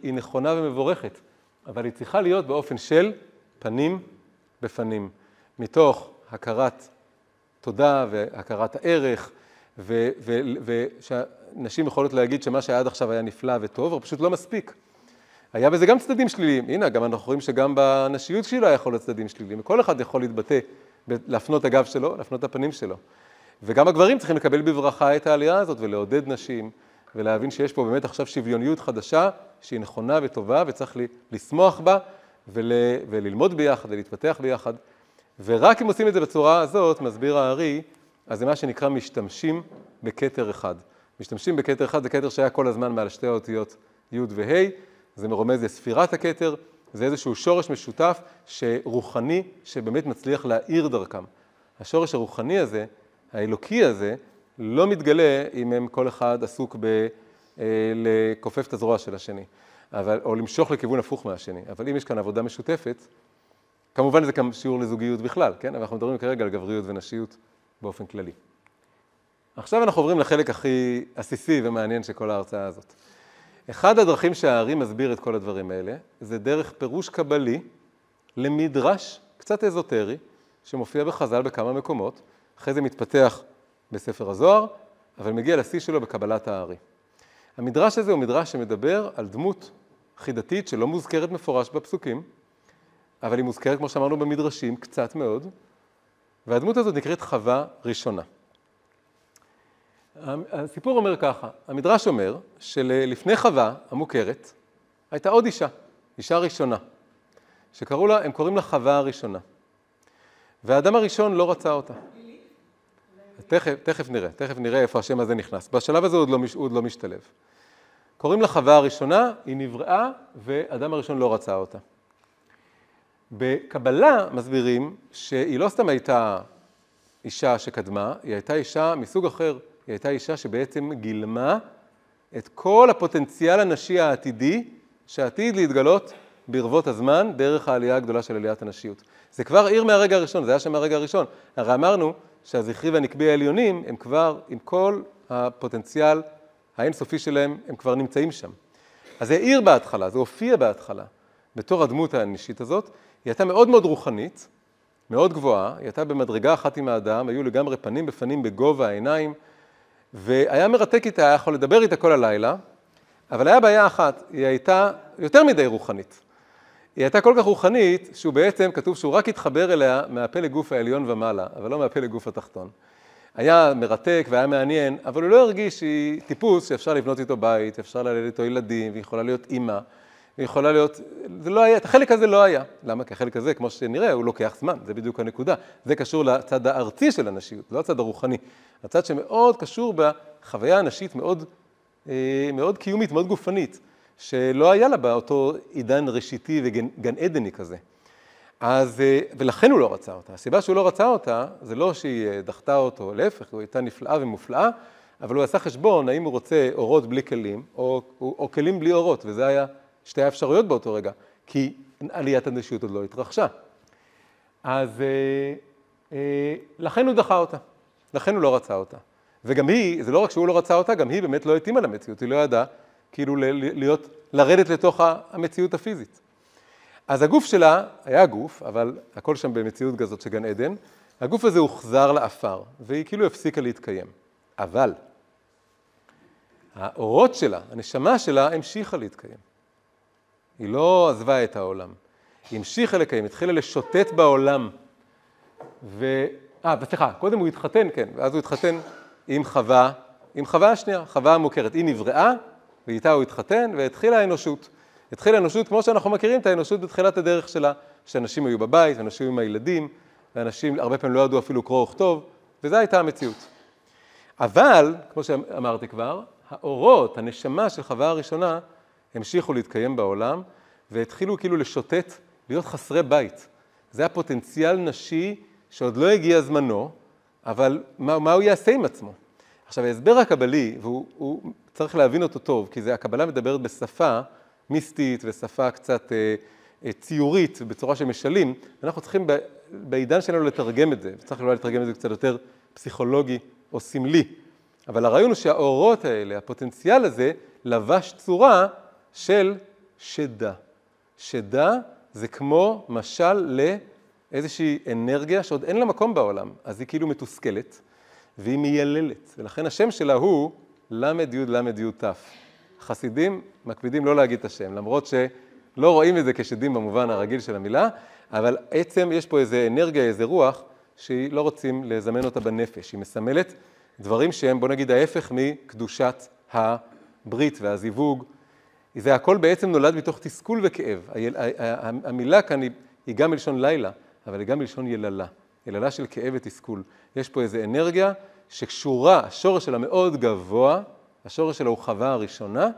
היא נכונה ומבורכת, אבל היא צריכה להיות באופן של פנים בפנים, מתוך הכרת תודה והכרת הערך, ושנשים יכולות להגיד שמה שהיה עד עכשיו היה נפלא וטוב, אבל פשוט לא מספיק. היה בזה גם צדדים שליליים. הנה, גם אנחנו רואים שגם בנשיות שלו היה יכול להיות צדדים שליליים. וכל אחד יכול להתבטא, להפנות הגב שלו, להפנות הפנים שלו. וגם הגברים צריכים לקבל בברכה את העלייה הזאת ולעודד נשים, ולהבין שיש פה באמת עכשיו שוויוניות חדשה, שהיא נכונה וטובה, וצריך לשמוח בה, ול, וללמוד ביחד ולהתפתח ביחד. ורק אם עושים את זה בצורה הזאת, מסביר הארי, אז זה מה שנקרא משתמשים בכתר אחד. משתמשים בכתר אחד, זה כתר שהיה כל הזמן מעל שתי האותיות י' וה', זה מרומז לספירת הכתר, זה איזשהו שורש משותף שרוחני, שבאמת מצליח להאיר דרכם. השורש הרוחני הזה, האלוקי הזה, לא מתגלה אם הם כל אחד עסוק בלכופף אה, את הזרוע של השני, אבל, או למשוך לכיוון הפוך מהשני. אבל אם יש כאן עבודה משותפת, כמובן זה גם שיעור לזוגיות בכלל, כן? אבל אנחנו מדברים כרגע על גבריות ונשיות באופן כללי. עכשיו אנחנו עוברים לחלק הכי עסיסי ומעניין של כל ההרצאה הזאת. אחד הדרכים שהארי מסביר את כל הדברים האלה, זה דרך פירוש קבלי למדרש קצת אזוטרי, שמופיע בחז"ל בכמה מקומות, אחרי זה מתפתח בספר הזוהר, אבל מגיע לשיא שלו בקבלת הארי. המדרש הזה הוא מדרש שמדבר על דמות חידתית שלא מוזכרת מפורש בפסוקים, אבל היא מוזכרת, כמו שאמרנו, במדרשים, קצת מאוד, והדמות הזאת נקראת חווה ראשונה. הסיפור אומר ככה, המדרש אומר שלפני חווה המוכרת הייתה עוד אישה, אישה ראשונה, שקראו לה, הם קוראים לה חווה הראשונה. והאדם הראשון לא רצה אותה. תכף, תכף נראה, תכף נראה איפה השם הזה נכנס. בשלב הזה הוא עוד לא, הוא עוד לא משתלב. קוראים לה חווה הראשונה, היא נבראה, ואדם הראשון לא רצה אותה. בקבלה מסבירים שהיא לא סתם הייתה אישה שקדמה, היא הייתה אישה מסוג אחר. היא הייתה אישה שבעצם גילמה את כל הפוטנציאל הנשי העתידי שעתיד להתגלות ברבות הזמן דרך העלייה הגדולה של עליית הנשיות. זה כבר עיר מהרגע הראשון, זה היה שם מהרגע הראשון. הרי אמרנו שהזכרי והנקבי העליונים הם כבר עם כל הפוטנציאל האינסופי שלהם, הם כבר נמצאים שם. אז זה עיר בהתחלה, זה הופיע בהתחלה בתור הדמות האנושית הזאת. היא הייתה מאוד מאוד רוחנית, מאוד גבוהה, היא הייתה במדרגה אחת עם האדם, היו לגמרי פנים בפנים בגובה העיניים, והיה מרתק איתה, היה יכול לדבר איתה כל הלילה, אבל היה בעיה אחת, היא הייתה יותר מדי רוחנית. היא הייתה כל כך רוחנית, שהוא בעצם, כתוב שהוא רק התחבר אליה מהפלג גוף העליון ומעלה, אבל לא מהפלג גוף התחתון. היה מרתק והיה מעניין, אבל הוא לא הרגיש שהיא טיפוס שאפשר לבנות איתו בית, אפשר ללדת איתו ילדים, והיא יכולה להיות אימא, יכולה להיות... זה לא היה, את החלק הזה לא היה. למה? כי החלק הזה, כמו שנראה, הוא לוקח זמן, זה בדיוק הנקודה. זה קשור לצד הארצי של הנשיות, לא הצד הרוחני. הצד שמאוד קשור בחוויה הנשית מאוד, אה, מאוד קיומית, מאוד גופנית, שלא היה לה באותו עידן ראשיתי וגן עדני כזה. אז, אה, ולכן הוא לא רצה אותה. הסיבה שהוא לא רצה אותה, זה לא שהיא אה, דחתה אותו, להפך, היא הייתה נפלאה ומופלאה, אבל הוא עשה חשבון האם הוא רוצה אורות בלי כלים, או, או, או כלים בלי אורות, וזה היה שתי האפשרויות באותו רגע, כי עליית הנשיות עוד לא התרחשה. אז אה, אה, לכן הוא דחה אותה, לכן הוא לא רצה אותה. וגם היא, זה לא רק שהוא לא רצה אותה, גם היא באמת לא התאימה למציאות, היא לא ידעה כאילו להיות, לרדת לתוך המציאות הפיזית. אז הגוף שלה היה גוף, אבל הכל שם במציאות כזאת של גן עדן, הגוף הזה הוחזר לעפר, והיא כאילו הפסיקה להתקיים. אבל האורות שלה, הנשמה שלה, המשיכה להתקיים. היא לא עזבה את העולם. היא המשיכה לקיים, התחילה לשוטט בעולם. ו... אה, סליחה, קודם הוא התחתן, כן, ואז הוא התחתן עם חווה, עם חווה השנייה, חווה המוכרת. היא נבראה, ואיתה הוא התחתן, והתחילה האנושות. התחילה האנושות כמו שאנחנו מכירים את האנושות בתחילת הדרך שלה, שאנשים היו בבית, אנשים עם הילדים, ואנשים הרבה פעמים לא ידעו אפילו קרוא וכתוב, וזו הייתה המציאות. אבל, כמו שאמרתי כבר, האורות, הנשמה של חווה הראשונה, המשיכו להתקיים בעולם, והתחילו כאילו לשוטט, להיות חסרי בית. זה הפוטנציאל נשי שעוד לא הגיע זמנו, אבל מה, מה הוא יעשה עם עצמו? עכשיו, ההסבר הקבלי, והוא צריך להבין אותו טוב, כי זה, הקבלה מדברת בשפה מיסטית ושפה קצת אה, אה, ציורית, בצורה של משלים, ואנחנו צריכים בעידן שלנו לתרגם את זה, וצריך אולי לתרגם את זה קצת יותר פסיכולוגי או סמלי. אבל הרעיון הוא שהאורות האלה, הפוטנציאל הזה, לבש צורה של שדה. שדה זה כמו משל לאיזושהי אנרגיה שעוד אין לה מקום בעולם, אז היא כאילו מתוסכלת והיא מייללת, ולכן השם שלה הוא ל"י ל"י ת'. חסידים מקפידים לא להגיד את השם, למרות שלא רואים את זה כשדים במובן הרגיל של המילה, אבל עצם יש פה איזה אנרגיה, איזה רוח, שהיא לא רוצים לזמן אותה בנפש. היא מסמלת דברים שהם, בוא נגיד, ההפך מקדושת הברית והזיווג. זה הכל בעצם נולד מתוך תסכול וכאב. המילה כאן היא גם מלשון לילה, אבל היא גם מלשון יללה. יללה של כאב ותסכול. יש פה איזו אנרגיה שקשורה, השורש שלה מאוד גבוה, השורש שלה הוא חווה הראשונה,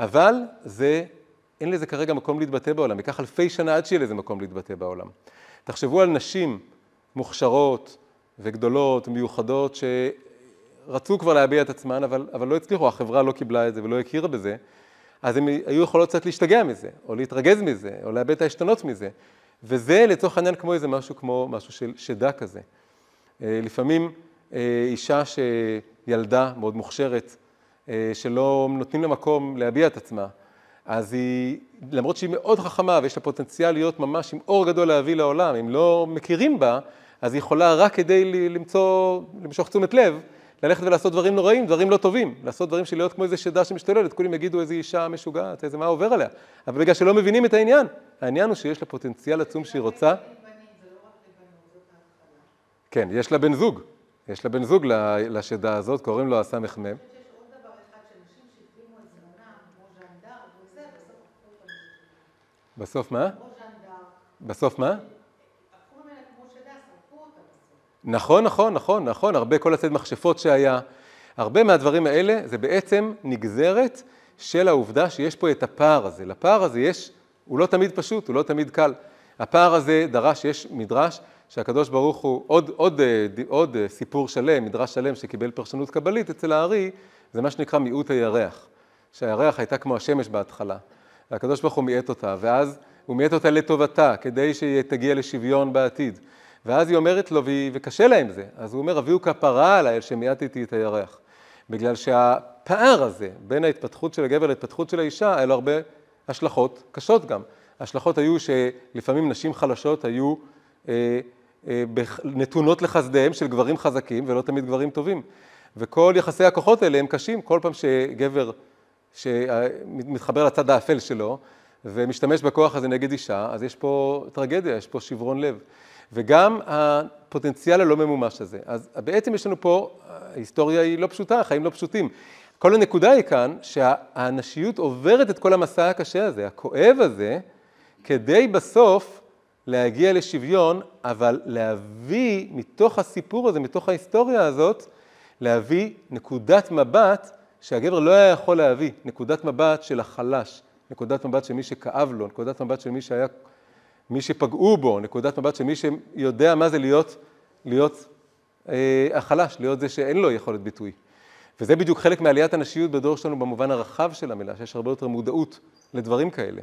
אבל זה, אין לזה כרגע מקום להתבטא בעולם, ייקח אלפי שנה עד שיהיה לזה מקום להתבטא בעולם. תחשבו על נשים מוכשרות וגדולות ומיוחדות שרצו כבר להביע את עצמן, אבל, אבל לא הצליחו, החברה לא קיבלה את זה ולא הכירה בזה, אז הן היו יכולות קצת להשתגע מזה, או להתרגז מזה, או לאבד את העשתונות מזה. וזה לצורך העניין כמו איזה משהו כמו משהו של שדה כזה. אה, לפעמים אה, אישה שילדה מאוד מוכשרת, אה, שלא נותנים לה מקום להביע את עצמה. אז היא, למרות שהיא מאוד חכמה ויש לה פוטנציאל להיות ממש עם אור גדול להביא לעולם, אם לא מכירים בה, אז היא יכולה רק כדי למצוא, למשוך תשומת לב, ללכת ולעשות דברים נוראים, דברים לא טובים, לעשות דברים של להיות כמו איזה שדה שמשתוללת, כולם יגידו איזה אישה משוגעת, איזה מה עובר עליה, אבל בגלל שלא מבינים את העניין, העניין הוא שיש לה פוטנציאל עצום שהיא רוצה. כן, יש לה בן זוג, יש לה בן זוג לשדה הזאת, קוראים לו הסמ"ם. בסוף מה? בסוף מה? נכון, נכון, נכון, נכון, הרבה כל הצד מכשפות שהיה, הרבה מהדברים האלה זה בעצם נגזרת של העובדה שיש פה את הפער הזה. לפער הזה יש, הוא לא תמיד פשוט, הוא לא תמיד קל. הפער הזה דרש, יש מדרש שהקדוש ברוך הוא, עוד, עוד, עוד, עוד סיפור שלם, מדרש שלם שקיבל פרשנות קבלית אצל הארי, זה מה שנקרא מיעוט הירח. שהירח הייתה כמו השמש בהתחלה. והקדוש ברוך הוא מיעט אותה, ואז הוא מיעט אותה לטובתה, כדי שהיא תגיע לשוויון בעתיד. ואז היא אומרת לו, וקשה לה עם זה, אז הוא אומר, הביאו כפרה עליי שמיעטתי את הירח. בגלל שהפער הזה בין ההתפתחות של הגבר להתפתחות של האישה, היה לו הרבה השלכות קשות גם. ההשלכות היו שלפעמים נשים חלשות היו אה, אה, נתונות לחסדיהם של גברים חזקים ולא תמיד גברים טובים. וכל יחסי הכוחות האלה הם קשים, כל פעם שגבר שמתחבר לצד האפל שלו, ומשתמש בכוח הזה נגד אישה, אז יש פה טרגדיה, יש פה שברון לב. וגם הפוטנציאל הלא ממומש הזה. אז בעצם יש לנו פה, ההיסטוריה היא לא פשוטה, החיים לא פשוטים. כל הנקודה היא כאן שהאנשיות עוברת את כל המסע הקשה הזה, הכואב הזה, כדי בסוף להגיע לשוויון, אבל להביא מתוך הסיפור הזה, מתוך ההיסטוריה הזאת, להביא נקודת מבט שהגבר לא היה יכול להביא, נקודת מבט של החלש, נקודת מבט של מי שכאב לו, נקודת מבט של מי שהיה, מי שפגעו בו, נקודת מבט של מי שיודע מה זה להיות, להיות אה, החלש, להיות זה שאין לו יכולת ביטוי. וזה בדיוק חלק מעליית הנשיות בדור שלנו במובן הרחב של המילה, שיש הרבה יותר מודעות לדברים כאלה.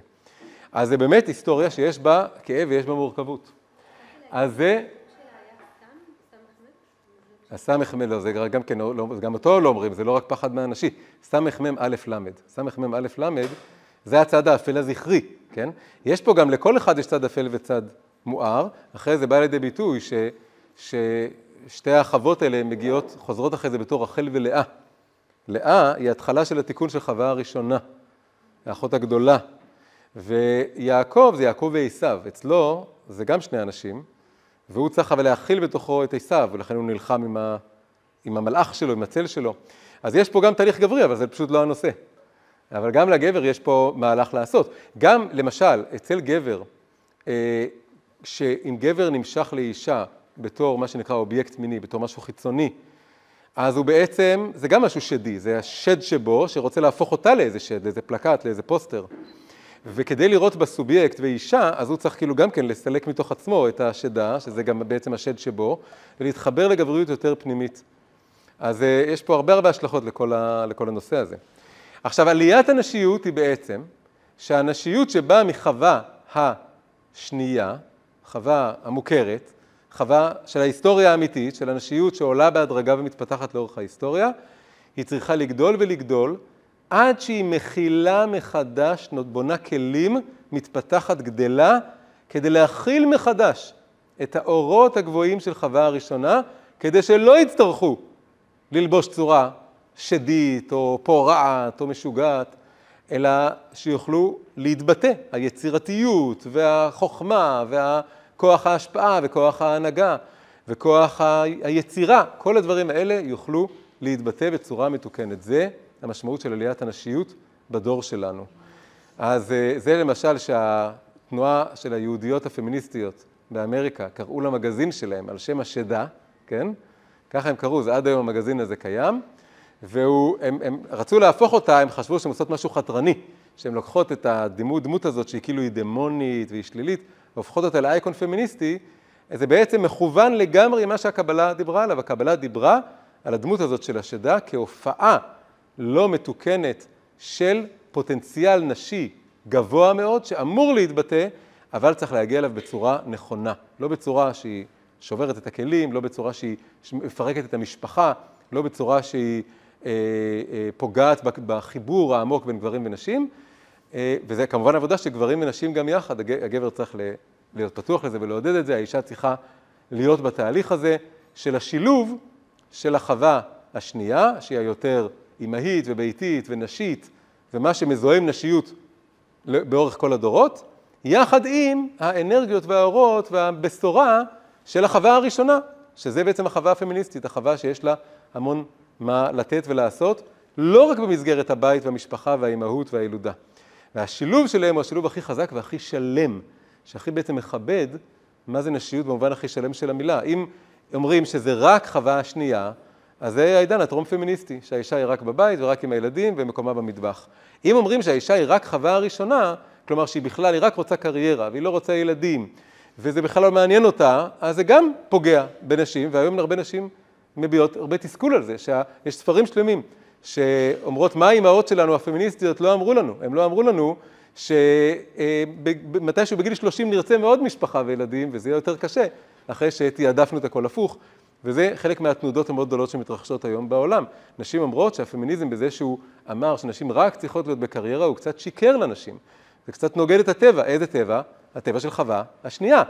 אז זה באמת היסטוריה שיש בה כאב ויש בה מורכבות. אז זה... הסמ"ם, לא, זה גם כן, לא, גם אותו לא אומרים, זה לא רק פחד מהנשי. סמ"ם א' ל', סמ"ם א' ל', זה הצד האפל הזכרי, כן? יש פה גם, לכל אחד יש צד אפל וצד מואר, אחרי זה בא לידי ביטוי ש, ששתי האחוות האלה מגיעות, חוזרות אחרי זה בתור רחל ולאה. לאה היא התחלה של התיקון של חווה הראשונה, האחות הגדולה. ויעקב זה יעקב ועשיו, אצלו זה גם שני אנשים, והוא צריך אבל להכיל בתוכו את עשיו, ולכן הוא נלחם עם, ה, עם המלאך שלו, עם הצל שלו. אז יש פה גם תהליך גברי, אבל זה פשוט לא הנושא. אבל גם לגבר יש פה מהלך לעשות. גם, למשל, אצל גבר, אה, שאם גבר נמשך לאישה בתור מה שנקרא אובייקט מיני, בתור משהו חיצוני, אז הוא בעצם, זה גם משהו שדי, זה השד שבו, שרוצה להפוך אותה לאיזה שד, לאיזה פלקט, לאיזה פוסטר. וכדי לראות בסובייקט ואישה, אז הוא צריך כאילו גם כן לסלק מתוך עצמו את השדה, שזה גם בעצם השד שבו, ולהתחבר לגבריות יותר פנימית. אז אה, יש פה הרבה הרבה השלכות לכל, ה, לכל הנושא הזה. עכשיו, עליית הנשיות היא בעצם שהנשיות שבאה מחווה השנייה, חווה המוכרת, חווה של ההיסטוריה האמיתית, של הנשיות שעולה בהדרגה ומתפתחת לאורך ההיסטוריה, היא צריכה לגדול ולגדול עד שהיא מכילה מחדש, בונה כלים, מתפתחת, גדלה, כדי להכיל מחדש את האורות הגבוהים של חווה הראשונה, כדי שלא יצטרכו ללבוש צורה שדית או פורעת או משוגעת, אלא שיוכלו להתבטא, היצירתיות והחוכמה והכוח ההשפעה וכוח ההנהגה וכוח היצירה, כל הדברים האלה יוכלו להתבטא בצורה מתוקנת. זה המשמעות של עליית הנשיות בדור שלנו. אז אה, זה למשל שהתנועה של היהודיות הפמיניסטיות באמריקה קראו למגזין שלהם על שם השדה, כן? ככה הם קראו, זה עד היום המגזין הזה קיים. והם הם רצו להפוך אותה, הם חשבו שהן עושות משהו חתרני, שהן לוקחות את הדימות דמות הזאת שהיא כאילו היא דמונית והיא שלילית, והופכות אותה לאייקון פמיניסטי, זה בעצם מכוון לגמרי מה שהקבלה דיברה עליו. הקבלה דיברה על הדמות הזאת של השדה כהופעה לא מתוקנת של פוטנציאל נשי גבוה מאוד, שאמור להתבטא, אבל צריך להגיע אליו בצורה נכונה. לא בצורה שהיא שוברת את הכלים, לא בצורה שהיא מפרקת את המשפחה, לא בצורה שהיא פוגעת בחיבור העמוק בין גברים ונשים, אה, וזה כמובן עבודה של גברים ונשים גם יחד, הגבר צריך להיות פתוח לזה ולעודד את זה, האישה צריכה להיות בתהליך הזה של השילוב של החווה השנייה, שהיא היותר אימהית וביתית ונשית, ומה שמזוהה עם נשיות באורך כל הדורות, יחד עם האנרגיות והאורות והבשורה של החווה הראשונה, שזה בעצם החווה הפמיניסטית, החווה שיש לה המון מה לתת ולעשות, לא רק במסגרת הבית והמשפחה והאימהות והילודה. והשילוב שלהם הוא השילוב הכי חזק והכי שלם, שהכי בעצם מכבד מה זה נשיות במובן הכי שלם של המילה. אם אומרים שזה רק חווה השנייה, אז זה העידן הטרום פמיניסטי, שהאישה היא רק בבית ורק עם הילדים ומקומה במטבח. אם אומרים שהאישה היא רק חווה הראשונה, כלומר שהיא בכלל, היא רק רוצה קריירה והיא לא רוצה ילדים, וזה בכלל לא מעניין אותה, אז זה גם פוגע בנשים, והיום הרבה נשים מביעות הרבה תסכול על זה, שיש ספרים שלמים שאומרות מה האימהות שלנו הפמיניסטיות לא אמרו לנו, הם לא אמרו לנו שמתישהו בגיל 30 נרצה מאוד משפחה וילדים וזה יהיה יותר קשה, אחרי שתיעדפנו את הכל הפוך. וזה חלק מהתנודות המאוד גדולות שמתרחשות היום בעולם. נשים אומרות שהפמיניזם בזה שהוא אמר שנשים רק צריכות להיות בקריירה, הוא קצת שיקר לנשים. זה קצת נוגד את הטבע. איזה טבע? הטבע של חווה השנייה.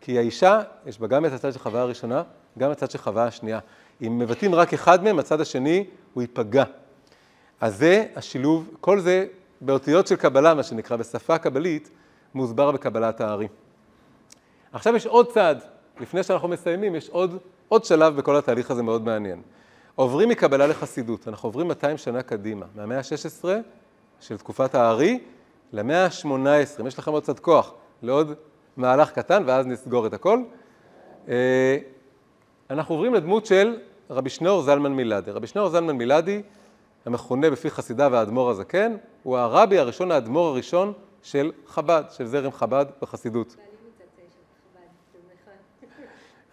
כי האישה, יש בה גם את הצד של חווה הראשונה, גם הצד של חווה השנייה. אם מבטאים רק אחד מהם, הצד השני הוא ייפגע. אז זה השילוב, כל זה באותיות של קבלה, מה שנקרא, בשפה קבלית, מוסבר בקבלת הארי. עכשיו יש עוד צעד, לפני שאנחנו מסיימים, יש עוד, עוד שלב בכל התהליך הזה מאוד מעניין. עוברים מקבלה לחסידות, אנחנו עוברים 200 שנה קדימה, מהמאה ה-16 של תקופת הארי למאה ה-18, אם יש לכם עוד קצת כוח, לעוד מהלך קטן ואז נסגור את הכל. אנחנו עוברים לדמות של רבי שניאור זלמן מילדי. רבי שניאור זלמן מילדי, המכונה בפי חסידיו האדמו"ר הזקן, הוא הרבי הראשון, האדמו"ר הראשון של חב"ד, של זרם חב"ד בחסידות.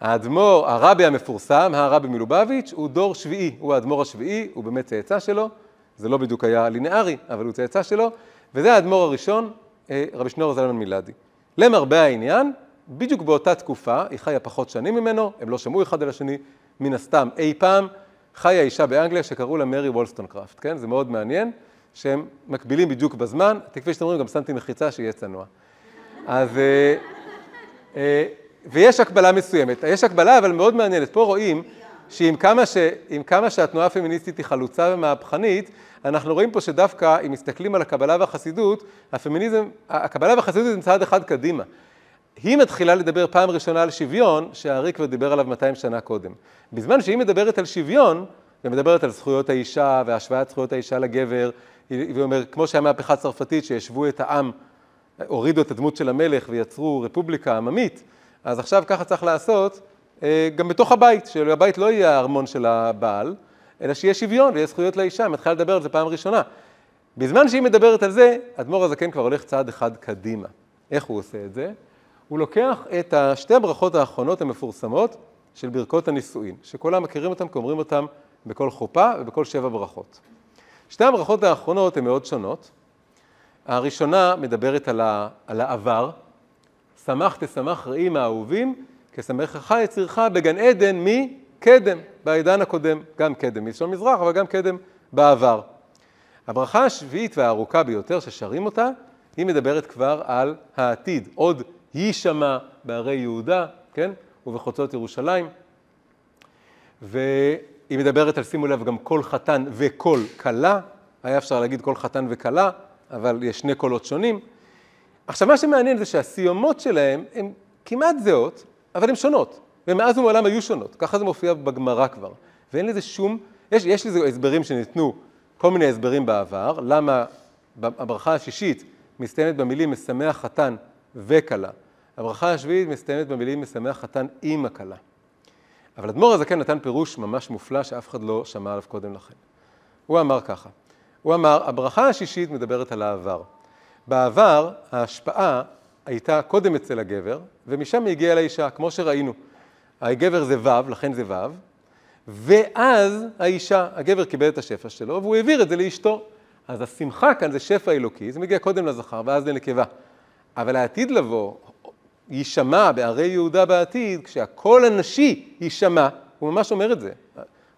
האדמו"ר, הרבי המפורסם, הרבי מלובביץ', הוא דור שביעי, הוא האדמו"ר השביעי, הוא באמת צאצא שלו, זה לא בדיוק היה לינארי, אבל הוא צאצא שלו, וזה האדמו"ר הראשון, אה, רבי שניאור זלמן מלאדי. למרבה העניין, בדיוק באותה תקופה, היא חיה פחות שנים ממנו, הם לא שמעו אחד על השני, מן הסתם אי פעם, חיה אישה באנגליה שקראו לה מרי וולסטונקראפט, כן? זה מאוד מעניין, שהם מקבילים בדיוק בזמן, כפי שאתם רואים, גם שמתי מחיצה שיהיה צנוע. אז... אה, אה, ויש הקבלה מסוימת. יש הקבלה, אבל מאוד מעניינת. פה רואים שעם כמה, ש... כמה שהתנועה הפמיניסטית היא חלוצה ומהפכנית, אנחנו רואים פה שדווקא, אם מסתכלים על הקבלה והחסידות, הפמיניזם, הקבלה והחסידות הם צעד אחד קדימה. היא מתחילה לדבר פעם ראשונה על שוויון, שהארי כבר דיבר עליו 200 שנה קודם. בזמן שהיא מדברת על שוויון, ומדברת על זכויות האישה והשוואת זכויות האישה לגבר, היא אומרת, כמו שהיה מהפכה הצרפתית, שישבו את העם, הורידו את הדמות של המלך ויצרו רפובליקה עממית, אז עכשיו ככה צריך לעשות אה, גם בתוך הבית, שהבית לא יהיה הארמון של הבעל, אלא שיהיה שוויון ויהיה זכויות לאישה, מתחילה לדבר על זה פעם ראשונה. בזמן שהיא מדברת על זה, אדמו"ר הזקן כבר הולך צעד אחד קדימה. איך הוא עושה את זה? הוא לוקח את שתי הברכות האחרונות המפורסמות של ברכות הנישואין, שכולם מכירים אותם כי אומרים אותם בכל חופה ובכל שבע ברכות. שתי הברכות האחרונות הן מאוד שונות. הראשונה מדברת על, ה, על העבר, שמח תשמח רעים האהובים, כשמחך יצירך בגן עדן מקדם, בעידן הקודם, גם קדם מלשון מזרח, אבל גם קדם בעבר. הברכה השביעית והארוכה ביותר ששרים אותה, היא מדברת כבר על העתיד, עוד יישמע בערי יהודה, כן, ובחוצות ירושלים. והיא מדברת על, שימו לב, גם כל חתן וכל כלה, היה אפשר להגיד כל חתן וכלה, אבל יש שני קולות שונים. עכשיו, מה שמעניין זה שהסיומות שלהם הן כמעט זהות, אבל הן שונות. ומאז ומעולם היו שונות. ככה זה מופיע בגמרא כבר. ואין לזה שום, יש, יש לזה הסברים שניתנו, כל מיני הסברים בעבר, למה הברכה השישית מסתיימת במילים משמח חתן וכלה. הברכה השביעית מסתיימת במילים משמח חתן עם הכלה. אבל אדמו"ר הזקן נתן פירוש ממש מופלא שאף אחד לא שמע עליו קודם לכן. הוא אמר ככה, הוא אמר, הברכה השישית מדברת על העבר. בעבר ההשפעה הייתה קודם אצל הגבר, ומשם היא הגיעה לאישה, כמו שראינו. הגבר זה ו', לכן זה ו', ואז האישה, הגבר קיבל את השפע שלו, והוא העביר את זה לאשתו. אז השמחה כאן זה שפע אלוקי, זה מגיע קודם לזכר ואז לנקבה. אבל העתיד לבוא, יישמע בערי יהודה בעתיד, כשהקול הנשי יישמע, הוא ממש אומר את זה.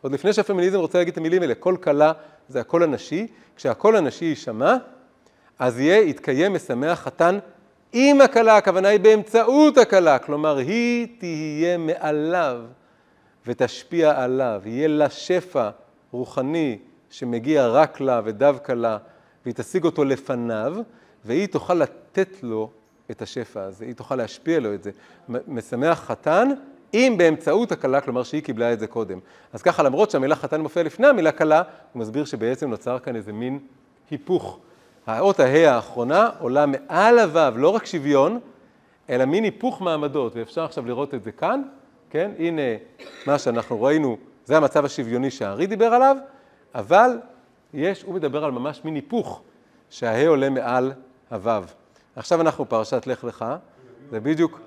עוד לפני שהפמיניזם רוצה להגיד את המילים האלה, קול כלה זה הקול הנשי, כשהקול הנשי יישמע, אז יהיה, יתקיים משמח חתן עם הכלה, הכוונה היא באמצעות הכלה, כלומר היא תהיה מעליו ותשפיע עליו, יהיה לה שפע רוחני שמגיע רק לה ודווקא לה, והיא תשיג אותו לפניו, והיא תוכל לתת לו את השפע הזה, היא תוכל להשפיע לו את זה. משמח חתן, אם באמצעות הכלה, כלומר שהיא קיבלה את זה קודם. אז ככה, למרות שהמילה חתן מופיעה לפני המילה כלה, הוא מסביר שבעצם נוצר כאן איזה מין היפוך. האות ההא האחרונה עולה מעל הוו, לא רק שוויון, אלא מין היפוך מעמדות, ואפשר עכשיו לראות את זה כאן, כן? הנה מה שאנחנו ראינו, זה המצב השוויוני שהארי דיבר עליו, אבל יש, הוא מדבר על ממש מין היפוך, שההא עולה מעל הוו. עכשיו אנחנו פרשת לך לך, זה בדיוק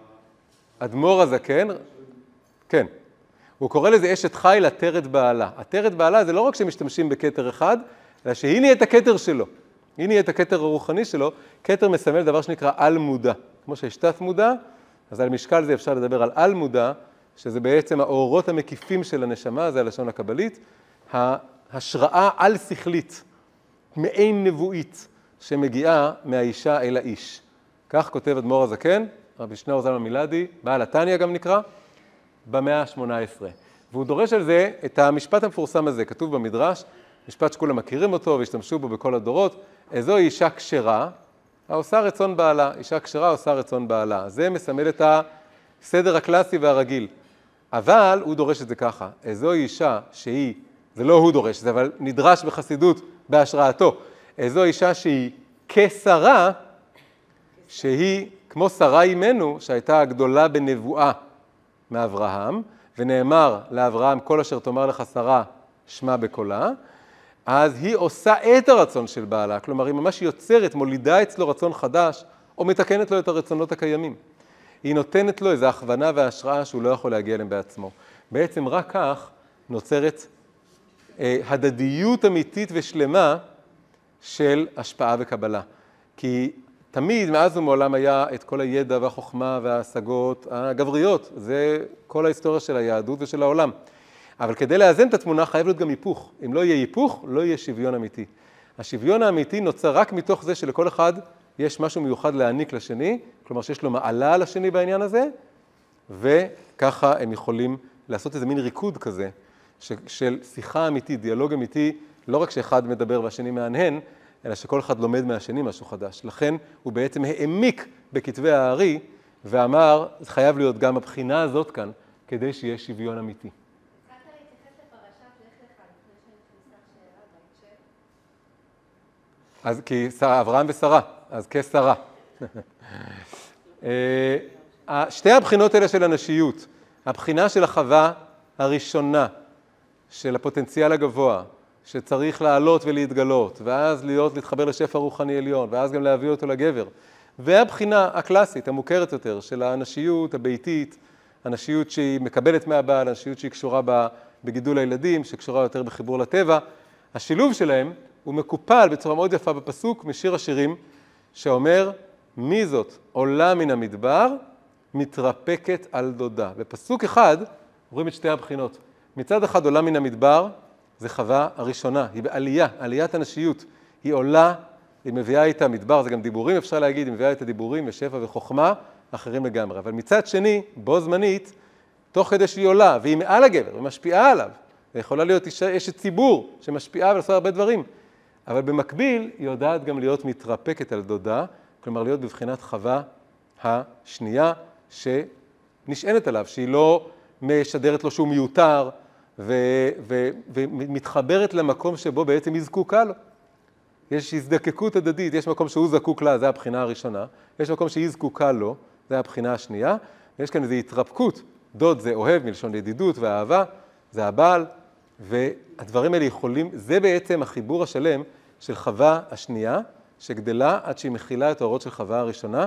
אדמו"ר הזקן, כן, הוא קורא לזה אשת חיל עטרת בעלה. עטרת בעלה זה לא רק שמשתמשים בכתר אחד, אלא שהיא נהיית הכתר שלו. היא נהיית הכתר הרוחני שלו, כתר מסמל דבר שנקרא על-מודע. כמו שיש תת-מודע, אז על משקל זה אפשר לדבר על על-מודע, שזה בעצם האורות המקיפים של הנשמה, זה הלשון הקבלית, ההשראה על-שכלית, מעין נבואית, שמגיעה מהאישה אל האיש. כך כותב אדמו"ר הזקן, רבי שניאור זלמן מילדי, בעל התניא גם נקרא, במאה ה-18. והוא דורש על זה את המשפט המפורסם הזה, כתוב במדרש, משפט שכולם מכירים אותו והשתמשו בו בכל הדורות, זוהי אישה כשרה, העושה רצון בעלה, אישה כשרה עושה רצון בעלה. זה מסמל את הסדר הקלאסי והרגיל. אבל הוא דורש את זה ככה, זוהי אישה שהיא, זה לא הוא דורש, זה אבל נדרש בחסידות בהשראתו, זו אישה שהיא כשרה, שהיא כמו שרה אימנו, שהייתה הגדולה בנבואה מאברהם, ונאמר לאברהם, כל אשר תאמר לך שרה, שמע בקולה, אז היא עושה את הרצון של בעלה, כלומר היא ממש יוצרת, מולידה אצלו רצון חדש, או מתקנת לו את הרצונות הקיימים. היא נותנת לו איזו הכוונה והשראה שהוא לא יכול להגיע אליהם בעצמו. בעצם רק כך נוצרת אה, הדדיות אמיתית ושלמה של השפעה וקבלה. כי תמיד, מאז ומעולם היה את כל הידע והחוכמה וההשגות הגבריות, זה כל ההיסטוריה של היהדות ושל העולם. אבל כדי לאזן את התמונה חייב להיות גם היפוך. אם לא יהיה היפוך, לא יהיה שוויון אמיתי. השוויון האמיתי נוצר רק מתוך זה שלכל אחד יש משהו מיוחד להעניק לשני, כלומר שיש לו מעלה על השני בעניין הזה, וככה הם יכולים לעשות איזה מין ריקוד כזה, של שיחה אמיתית, דיאלוג אמיתי, לא רק שאחד מדבר והשני מהנהן, אלא שכל אחד לומד מהשני משהו חדש. לכן הוא בעצם העמיק בכתבי הארי ואמר, חייב להיות גם הבחינה הזאת כאן, כדי שיהיה שוויון אמיתי. אז כי אברהם ושרה, אז כשרה. אה, שתי הבחינות האלה של הנשיות, הבחינה של החווה הראשונה, של הפוטנציאל הגבוה, שצריך לעלות ולהתגלות, ואז להיות, להתחבר לשפע רוחני עליון, ואז גם להביא אותו לגבר. והבחינה הקלאסית, המוכרת יותר, של הנשיות הביתית, הנשיות שהיא מקבלת מהבעל, הנשיות שהיא קשורה בגידול הילדים, שקשורה יותר בחיבור לטבע, השילוב שלהם הוא מקופל בצורה מאוד יפה בפסוק משיר השירים, שאומר, מי זאת עולה מן המדבר, מתרפקת על דודה. בפסוק אחד רואים את שתי הבחינות. מצד אחד עולה מן המדבר, זה חווה הראשונה, היא בעלייה, עליית הנשיות. היא עולה, היא מביאה איתה מדבר, זה גם דיבורים אפשר להגיד, היא מביאה את הדיבורים ושפע וחוכמה אחרים לגמרי. אבל מצד שני, בו זמנית, תוך כדי שהיא עולה, והיא מעל הגבר, ומשפיעה עליו, ויכולה להיות אישה, אשת ציבור שמשפיעה ולעשות הרבה דברים. אבל במקביל, היא יודעת גם להיות מתרפקת על דודה, כלומר להיות בבחינת חווה השנייה שנשענת עליו, שהיא לא משדרת לו שהוא מיותר, ומתחברת למקום שבו בעצם היא זקוקה לו. יש הזדקקות הדדית, יש מקום שהוא זקוק לה, זו הבחינה הראשונה, יש מקום שהיא זקוקה לו, זו הבחינה השנייה, ויש כאן איזו התרפקות, דוד זה אוהב מלשון ידידות ואהבה, זה הבעל, והדברים האלה יכולים, זה בעצם החיבור השלם של חווה השנייה, שגדלה עד שהיא מכילה את האורות של חווה הראשונה,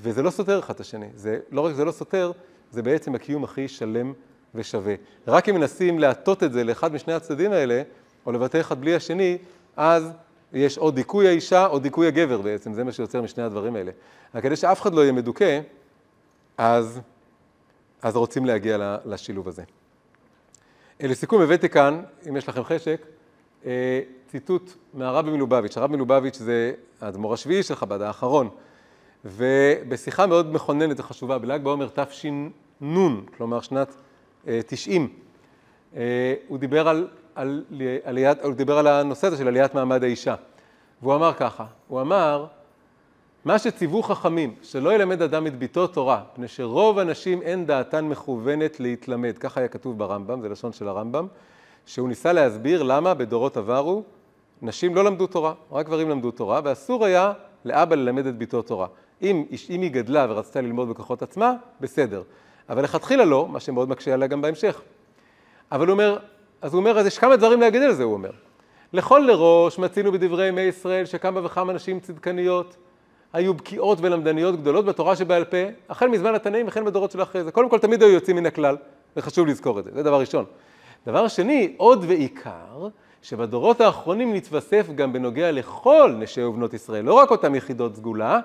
וזה לא סותר אחד את השני, זה לא רק זה לא סותר, זה בעצם הקיום הכי שלם ושווה. רק אם מנסים להטות את זה לאחד משני הצדדים האלה, או לבטא אחד בלי השני, אז יש או דיכוי האישה או דיכוי הגבר בעצם, זה מה שיוצר משני הדברים האלה. רק כדי שאף אחד לא יהיה מדוכא, אז, אז רוצים להגיע לשילוב הזה. לסיכום הבאתי כאן, אם יש לכם חשק, אה, ציטוט מהרבי מלובביץ'. הרבי מלובביץ' זה האדמו"ר השביעי של חב"ד, האחרון. ובשיחה מאוד מכוננת וחשובה, בל"ג בעומר תש"ן, כלומר שנת 90, אה, הוא דיבר על, על, עליית, הוא דיבר על הנושא הזה של עליית מעמד האישה. והוא אמר ככה, הוא אמר, מה שציוו חכמים, שלא ילמד אדם את ביתו תורה, מפני שרוב הנשים אין דעתן מכוונת להתלמד, ככה היה כתוב ברמב"ם, זה לשון של הרמב"ם, שהוא ניסה להסביר למה בדורות עברו נשים לא למדו תורה, רק גברים למדו תורה, ואסור היה לאבא ללמד את ביתו תורה. אם, אם היא גדלה ורצתה ללמוד בכוחות עצמה, בסדר. אבל לכתחילה לא, מה שמאוד מקשה עליה גם בהמשך. אבל הוא אומר, אז הוא אומר, אז יש כמה דברים להגיד על זה, הוא אומר. לכל לראש מצינו בדברי ימי ישראל שכמה וכמה נשים צדקניות היו בקיאות ולמדניות גדולות בתורה שבעל פה, החל מזמן התנאים וכן בדורות של אחרי זה. קודם כל, תמיד היו יוצאים מן הכלל, וחשוב לזכור את זה, זה דבר ראשון. דבר שני, עוד ועיקר, שבדורות האחרונים נתווסף גם בנוגע לכל נשי ובנות ישראל, לא רק אותם יחידות סגולה,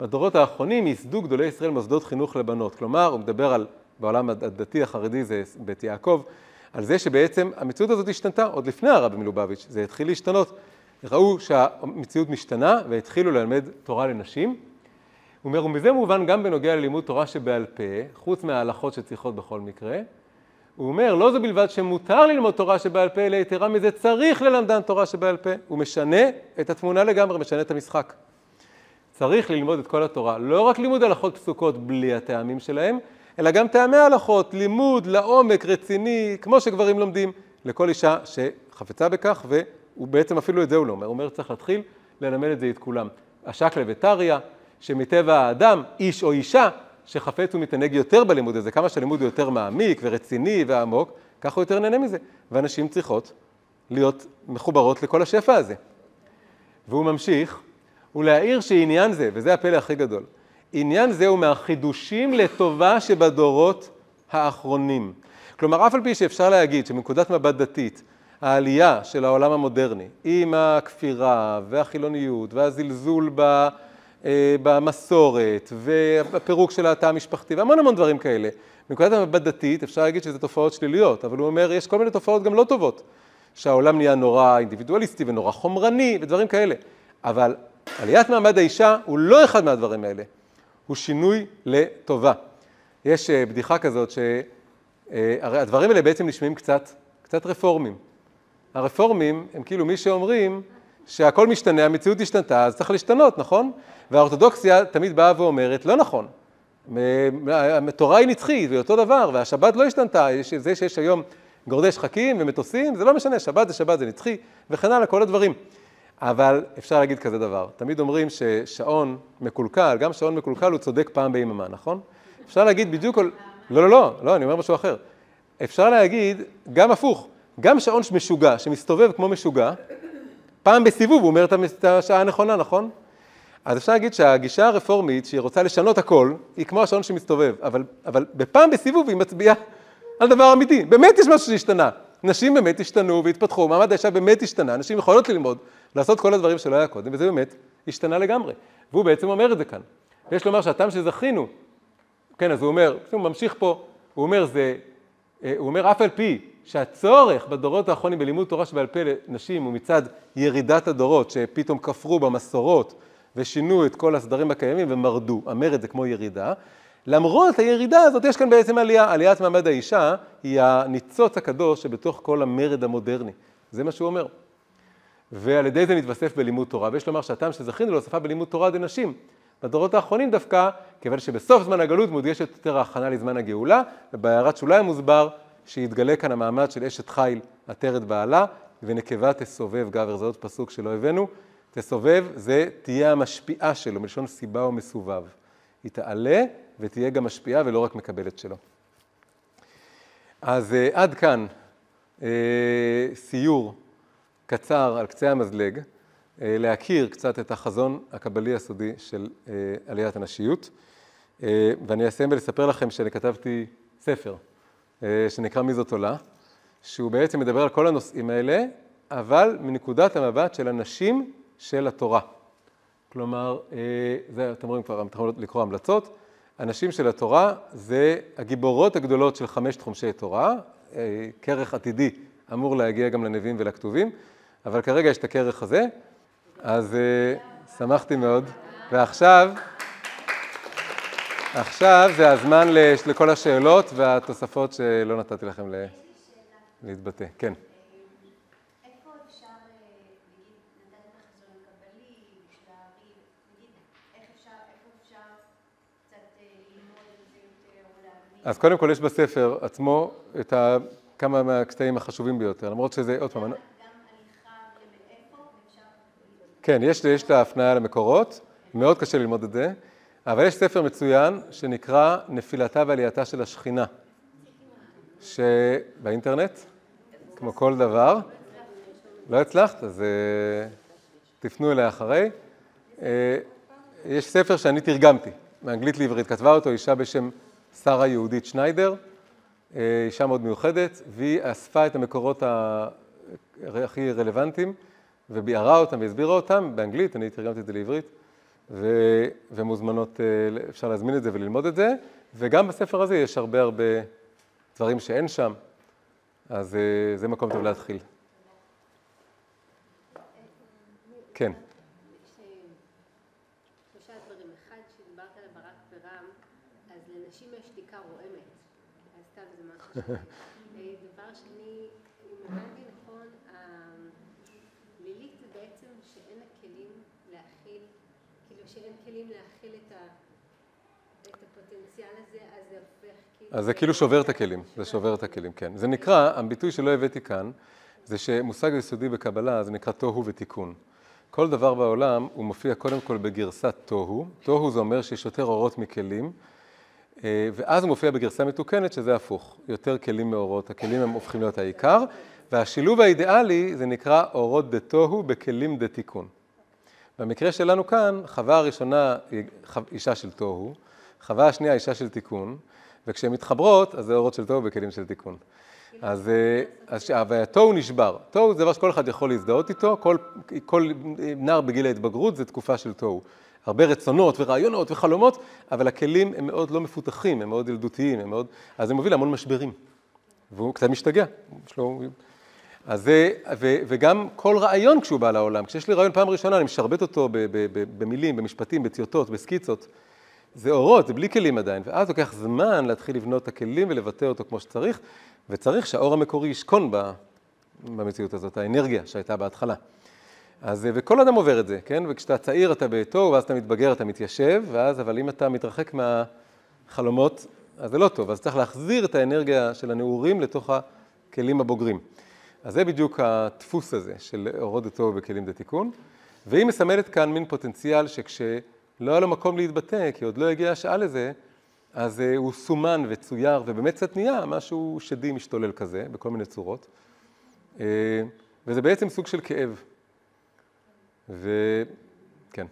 בדורות האחרונים ייסדו גדולי ישראל מוסדות חינוך לבנות. כלומר, הוא מדבר על, בעולם הדתי החרדי זה בית יעקב, על זה שבעצם המציאות הזאת השתנתה עוד לפני הרבי מלובביץ', זה התחיל להשתנות. ראו שהמציאות משתנה והתחילו ללמד תורה לנשים. הוא אומר, ומזה מובן גם בנוגע ללימוד תורה שבעל פה, חוץ מההלכות שצריכות בכל מקרה, הוא אומר, לא זו בלבד שמותר ללמוד תורה שבעל פה, אלא יתרה מזה צריך ללמדן תורה שבעל פה. הוא משנה את התמונה לגמרי, משנה את המשחק. צריך ללמוד את כל התורה, לא רק לימוד הלכות פסוקות בלי הטעמים שלהם, אלא גם טעמי הלכות, לימוד לעומק, רציני, כמו שגברים לומדים, לכל אישה שחפצה בכך, והוא בעצם אפילו את זה הוא לא אומר, הוא אומר צריך להתחיל ללמד את זה את כולם. השקלא וטריא, שמטבע האדם, איש או אישה, שחפץ ומתענג יותר בלימוד הזה, כמה שהלימוד הוא יותר מעמיק ורציני ועמוק, ככה הוא יותר נהנה מזה. ואנשים צריכות להיות מחוברות לכל השפע הזה. והוא ממשיך, ולהעיר שעניין זה, וזה הפלא הכי גדול, עניין זה הוא מהחידושים לטובה שבדורות האחרונים. כלומר, אף על פי שאפשר להגיד שמנקודת מבט דתית, העלייה של העולם המודרני, עם הכפירה והחילוניות והזלזול ב... אה, במסורת והפירוק של התא המשפחתי והמון המון דברים כאלה. מנקודת המבט דתית אפשר להגיד שזה תופעות שליליות, אבל הוא אומר יש כל מיני תופעות גם לא טובות, שהעולם נהיה נורא אינדיבידואליסטי ונורא חומרני ודברים כאלה, אבל עליית מעמד האישה הוא לא אחד מהדברים האלה, הוא שינוי לטובה. יש אה, בדיחה כזאת שהרי אה, הדברים האלה בעצם נשמעים קצת, קצת רפורמים. הרפורמים הם כאילו מי שאומרים שהכל משתנה, המציאות השתנתה, אז צריך להשתנות, נכון? והאורתודוקסיה תמיד באה ואומרת, לא נכון. התורה היא נצחית, ואותו דבר, והשבת לא השתנתה, זה שיש היום גורדי שחקים ומטוסים, זה לא משנה, שבת זה שבת, זה נצחי, וכן הלאה, כל הדברים. אבל אפשר להגיד כזה דבר, תמיד אומרים ששעון מקולקל, גם שעון מקולקל הוא צודק פעם ביממה, נכון? אפשר להגיד בדיוק. לא, לא, לא, לא, אני אומר משהו אחר. אפשר להגיד גם הפוך, גם שעון משוגע, שמסתובב כמו משוגע, פעם בסיבוב הוא אומר את השעה הנכונה, נכון? אז אפשר להגיד שהגישה הרפורמית, שהיא רוצה לשנות הכל, היא כמו השעון שמסתובב, אבל, אבל בפעם בסיבוב היא מצביעה על דבר אמיתי. באמת יש משהו שהשתנה. נשים באמת השתנו והתפתחו, מעמד האישה באמת השתנה, נשים יכולות ללמוד, לעשות כל הדברים שלא היה קודם, וזה באמת השתנה לגמרי. והוא בעצם אומר את זה כאן. ויש לומר שהטעם שזכינו, כן, אז הוא אומר, הוא ממשיך פה, הוא אומר זה, אה, הוא אומר אף על פי שהצורך בדורות האחרונים בלימוד תורה שבעל פה לנשים הוא מצד ירידת הדורות, שפתאום כפרו במסורות ושינו את כל הסדרים הקיימים ומרדו. המרד זה כמו ירידה. למרות הירידה הזאת יש כאן בעצם עלייה. עליית מעמד האישה היא הניצוץ הקדוש שבתוך כל המרד המודרני. זה מה שהוא אומר. ועל ידי זה מתווסף בלימוד תורה. ויש לומר שהטעם שזכינו להוספה בלימוד תורה לנשים, בדורות האחרונים דווקא, כיוון שבסוף זמן הגלות מודגשת יותר ההכנה לזמן הגאולה, ובהערת שוליים מוסבר שיתגלה כאן המעמד של אשת חיל עטרת בעלה, ונקבה תסובב גבר, זה עוד פסוק שלא הבאנו. תסובב זה תהיה המשפיעה שלו, מלשון סיבה או מסובב. היא תעלה ותהיה גם משפיעה ולא רק מקבלת שלו. אז uh, עד כאן uh, סיור קצר על קצה המזלג, uh, להכיר קצת את החזון הקבלי הסודי של uh, עליית הנשיות. Uh, ואני אסיים ולספר לכם שאני כתבתי ספר שנקרא מי זאת עולה, שהוא בעצם מדבר על כל הנושאים האלה, אבל מנקודת המבט של הנשים של התורה. כלומר, אה, זה, אתם רואים כבר, אתם יכולים לקרוא המלצות. הנשים של התורה זה הגיבורות הגדולות של חמשת חומשי תורה. אה, כרך עתידי אמור להגיע גם לנביאים ולכתובים, אבל כרגע יש את הכרך הזה, אז אה, שמחתי מאוד. ועכשיו, עכשיו זה הזמן לכל השאלות והתוספות שלא נתתי לכם להתבטא. כן. אז קודם כל יש בספר עצמו את ה... כמה מהקטעים החשובים ביותר, למרות שזה, עוד פעם... גם הליכה ומאיפה אפשר... כן, יש, יש את ההפניה למקורות, מאוד קשה ללמוד את זה, אבל יש ספר מצוין שנקרא נפילתה ועלייתה של השכינה, שבאינטרנט, כמו כל דבר, לא הצלחת, אז uh, תפנו אליה אחרי. Uh, יש ספר שאני תרגמתי, מאנגלית לעברית, כתבה אותו אישה בשם שרה יהודית שניידר, אה, אישה מאוד מיוחדת, והיא אספה את המקורות הכי רלוונטיים וביערה אותם והסבירה אותם באנגלית, אני תרגמתי את זה לעברית, ו... ומוזמנות, אה, אפשר להזמין את זה וללמוד את זה, וגם בספר הזה יש הרבה הרבה דברים שאין שם, אז אה, זה מקום טוב להתחיל. כן. שני, אם הבנתי נכון, בעצם שאין לה כלים להכיל, כאילו שאין כלים להכיל את הפוטנציאל הזה, אז זה הופך כאילו... אז זה כאילו שובר את הכלים, זה שובר את הכלים, כן. זה נקרא, הביטוי שלא הבאתי כאן, זה שמושג יסודי בקבלה זה נקרא תוהו ותיקון. כל דבר בעולם הוא מופיע קודם כל בגרסת תוהו, תוהו זה אומר שיש יותר אורות מכלים, אה, ואז הוא מופיע בגרסה מתוקנת שזה הפוך, יותר כלים מאורות, הכלים הם הופכים להיות העיקר, והשילוב האידיאלי זה נקרא אורות דה תוהו בכלים דה תיקון. במקרה שלנו כאן, חווה הראשונה היא אישה של תוהו, חווה השנייה אישה של תיקון, וכשהן מתחברות, אז זה אורות של תוהו בכלים של תיקון. אז, אה, אז והתוהו נשבר. תוהו זה דבר שכל אחד יכול להזדהות איתו, כל, כל נער בגיל ההתבגרות זה תקופה של תוהו. הרבה רצונות ורעיונות וחלומות, אבל הכלים הם מאוד לא מפותחים, הם מאוד ילדותיים, הם מאוד... אז זה מוביל להמון משברים. והוא קצת משתגע. לו... אז זה, ו, וגם כל רעיון כשהוא בא לעולם, כשיש לי רעיון פעם ראשונה, אני משרבט אותו ב, ב, ב, במילים, במשפטים, בטיוטות, בסקיצות. זה אורות, זה בלי כלים עדיין, ואז לוקח זמן להתחיל לבנות את הכלים ולבטא אותו כמו שצריך, וצריך שהאור המקורי ישכון במציאות הזאת, האנרגיה שהייתה בהתחלה. אז, וכל אדם עובר את זה, כן? וכשאתה צעיר אתה בתוהו, ואז אתה מתבגר, אתה מתיישב, ואז, אבל אם אתה מתרחק מהחלומות, אז זה לא טוב. אז צריך להחזיר את האנרגיה של הנעורים לתוך הכלים הבוגרים. אז זה בדיוק הדפוס הזה של אורות דתו בכלים דתיקון. והיא מסמלת כאן מין פוטנציאל שכשלא היה לו מקום להתבטא, כי עוד לא הגיעה השעה לזה, אז אה, הוא סומן וצויר, ובאמת קצת נהיה משהו שדי משתולל כזה, בכל מיני צורות. אה, וזה בעצם סוג של כאב. וכן.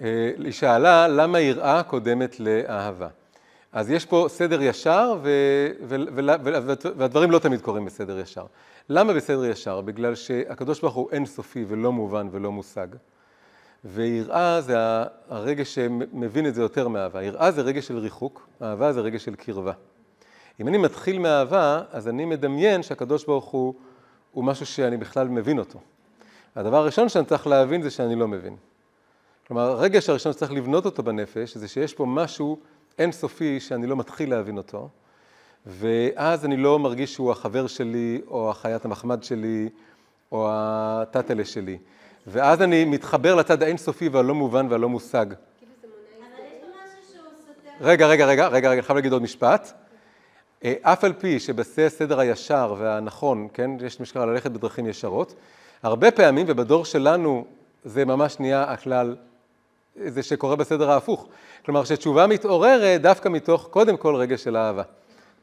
אה, היא שאלה למה יראה קודמת לאהבה. אז יש פה סדר ישר, ו... ו... ו... והדברים לא תמיד קורים בסדר ישר. למה בסדר ישר? בגלל שהקדוש ברוך הוא אינסופי ולא מובן ולא מושג. ויראה זה הרגש שמבין את זה יותר מאהבה. יראה זה רגש של ריחוק, אהבה זה רגש של קרבה. אם אני מתחיל מאהבה, אז אני מדמיין שהקדוש ברוך הוא, הוא משהו שאני בכלל מבין אותו. הדבר הראשון שאני צריך להבין זה שאני לא מבין. כלומר, הרגש הראשון שצריך לבנות אותו בנפש, זה שיש פה משהו אינסופי שאני לא מתחיל להבין אותו, ואז אני לא מרגיש שהוא החבר שלי, או החיית המחמד שלי, או הטאטלה שלי. ואז אני מתחבר לצד האינסופי והלא מובן והלא מושג. רגע, רגע, רגע, רגע, אני חייב להגיד עוד משפט. אה, אף על פי שבשיא הסדר הישר והנכון, כן, יש משקל ללכת בדרכים ישרות, הרבה פעמים, ובדור שלנו זה ממש נהיה הכלל, זה שקורה בסדר ההפוך. כלומר, שתשובה מתעוררת דווקא מתוך, קודם כל, רגע של אהבה.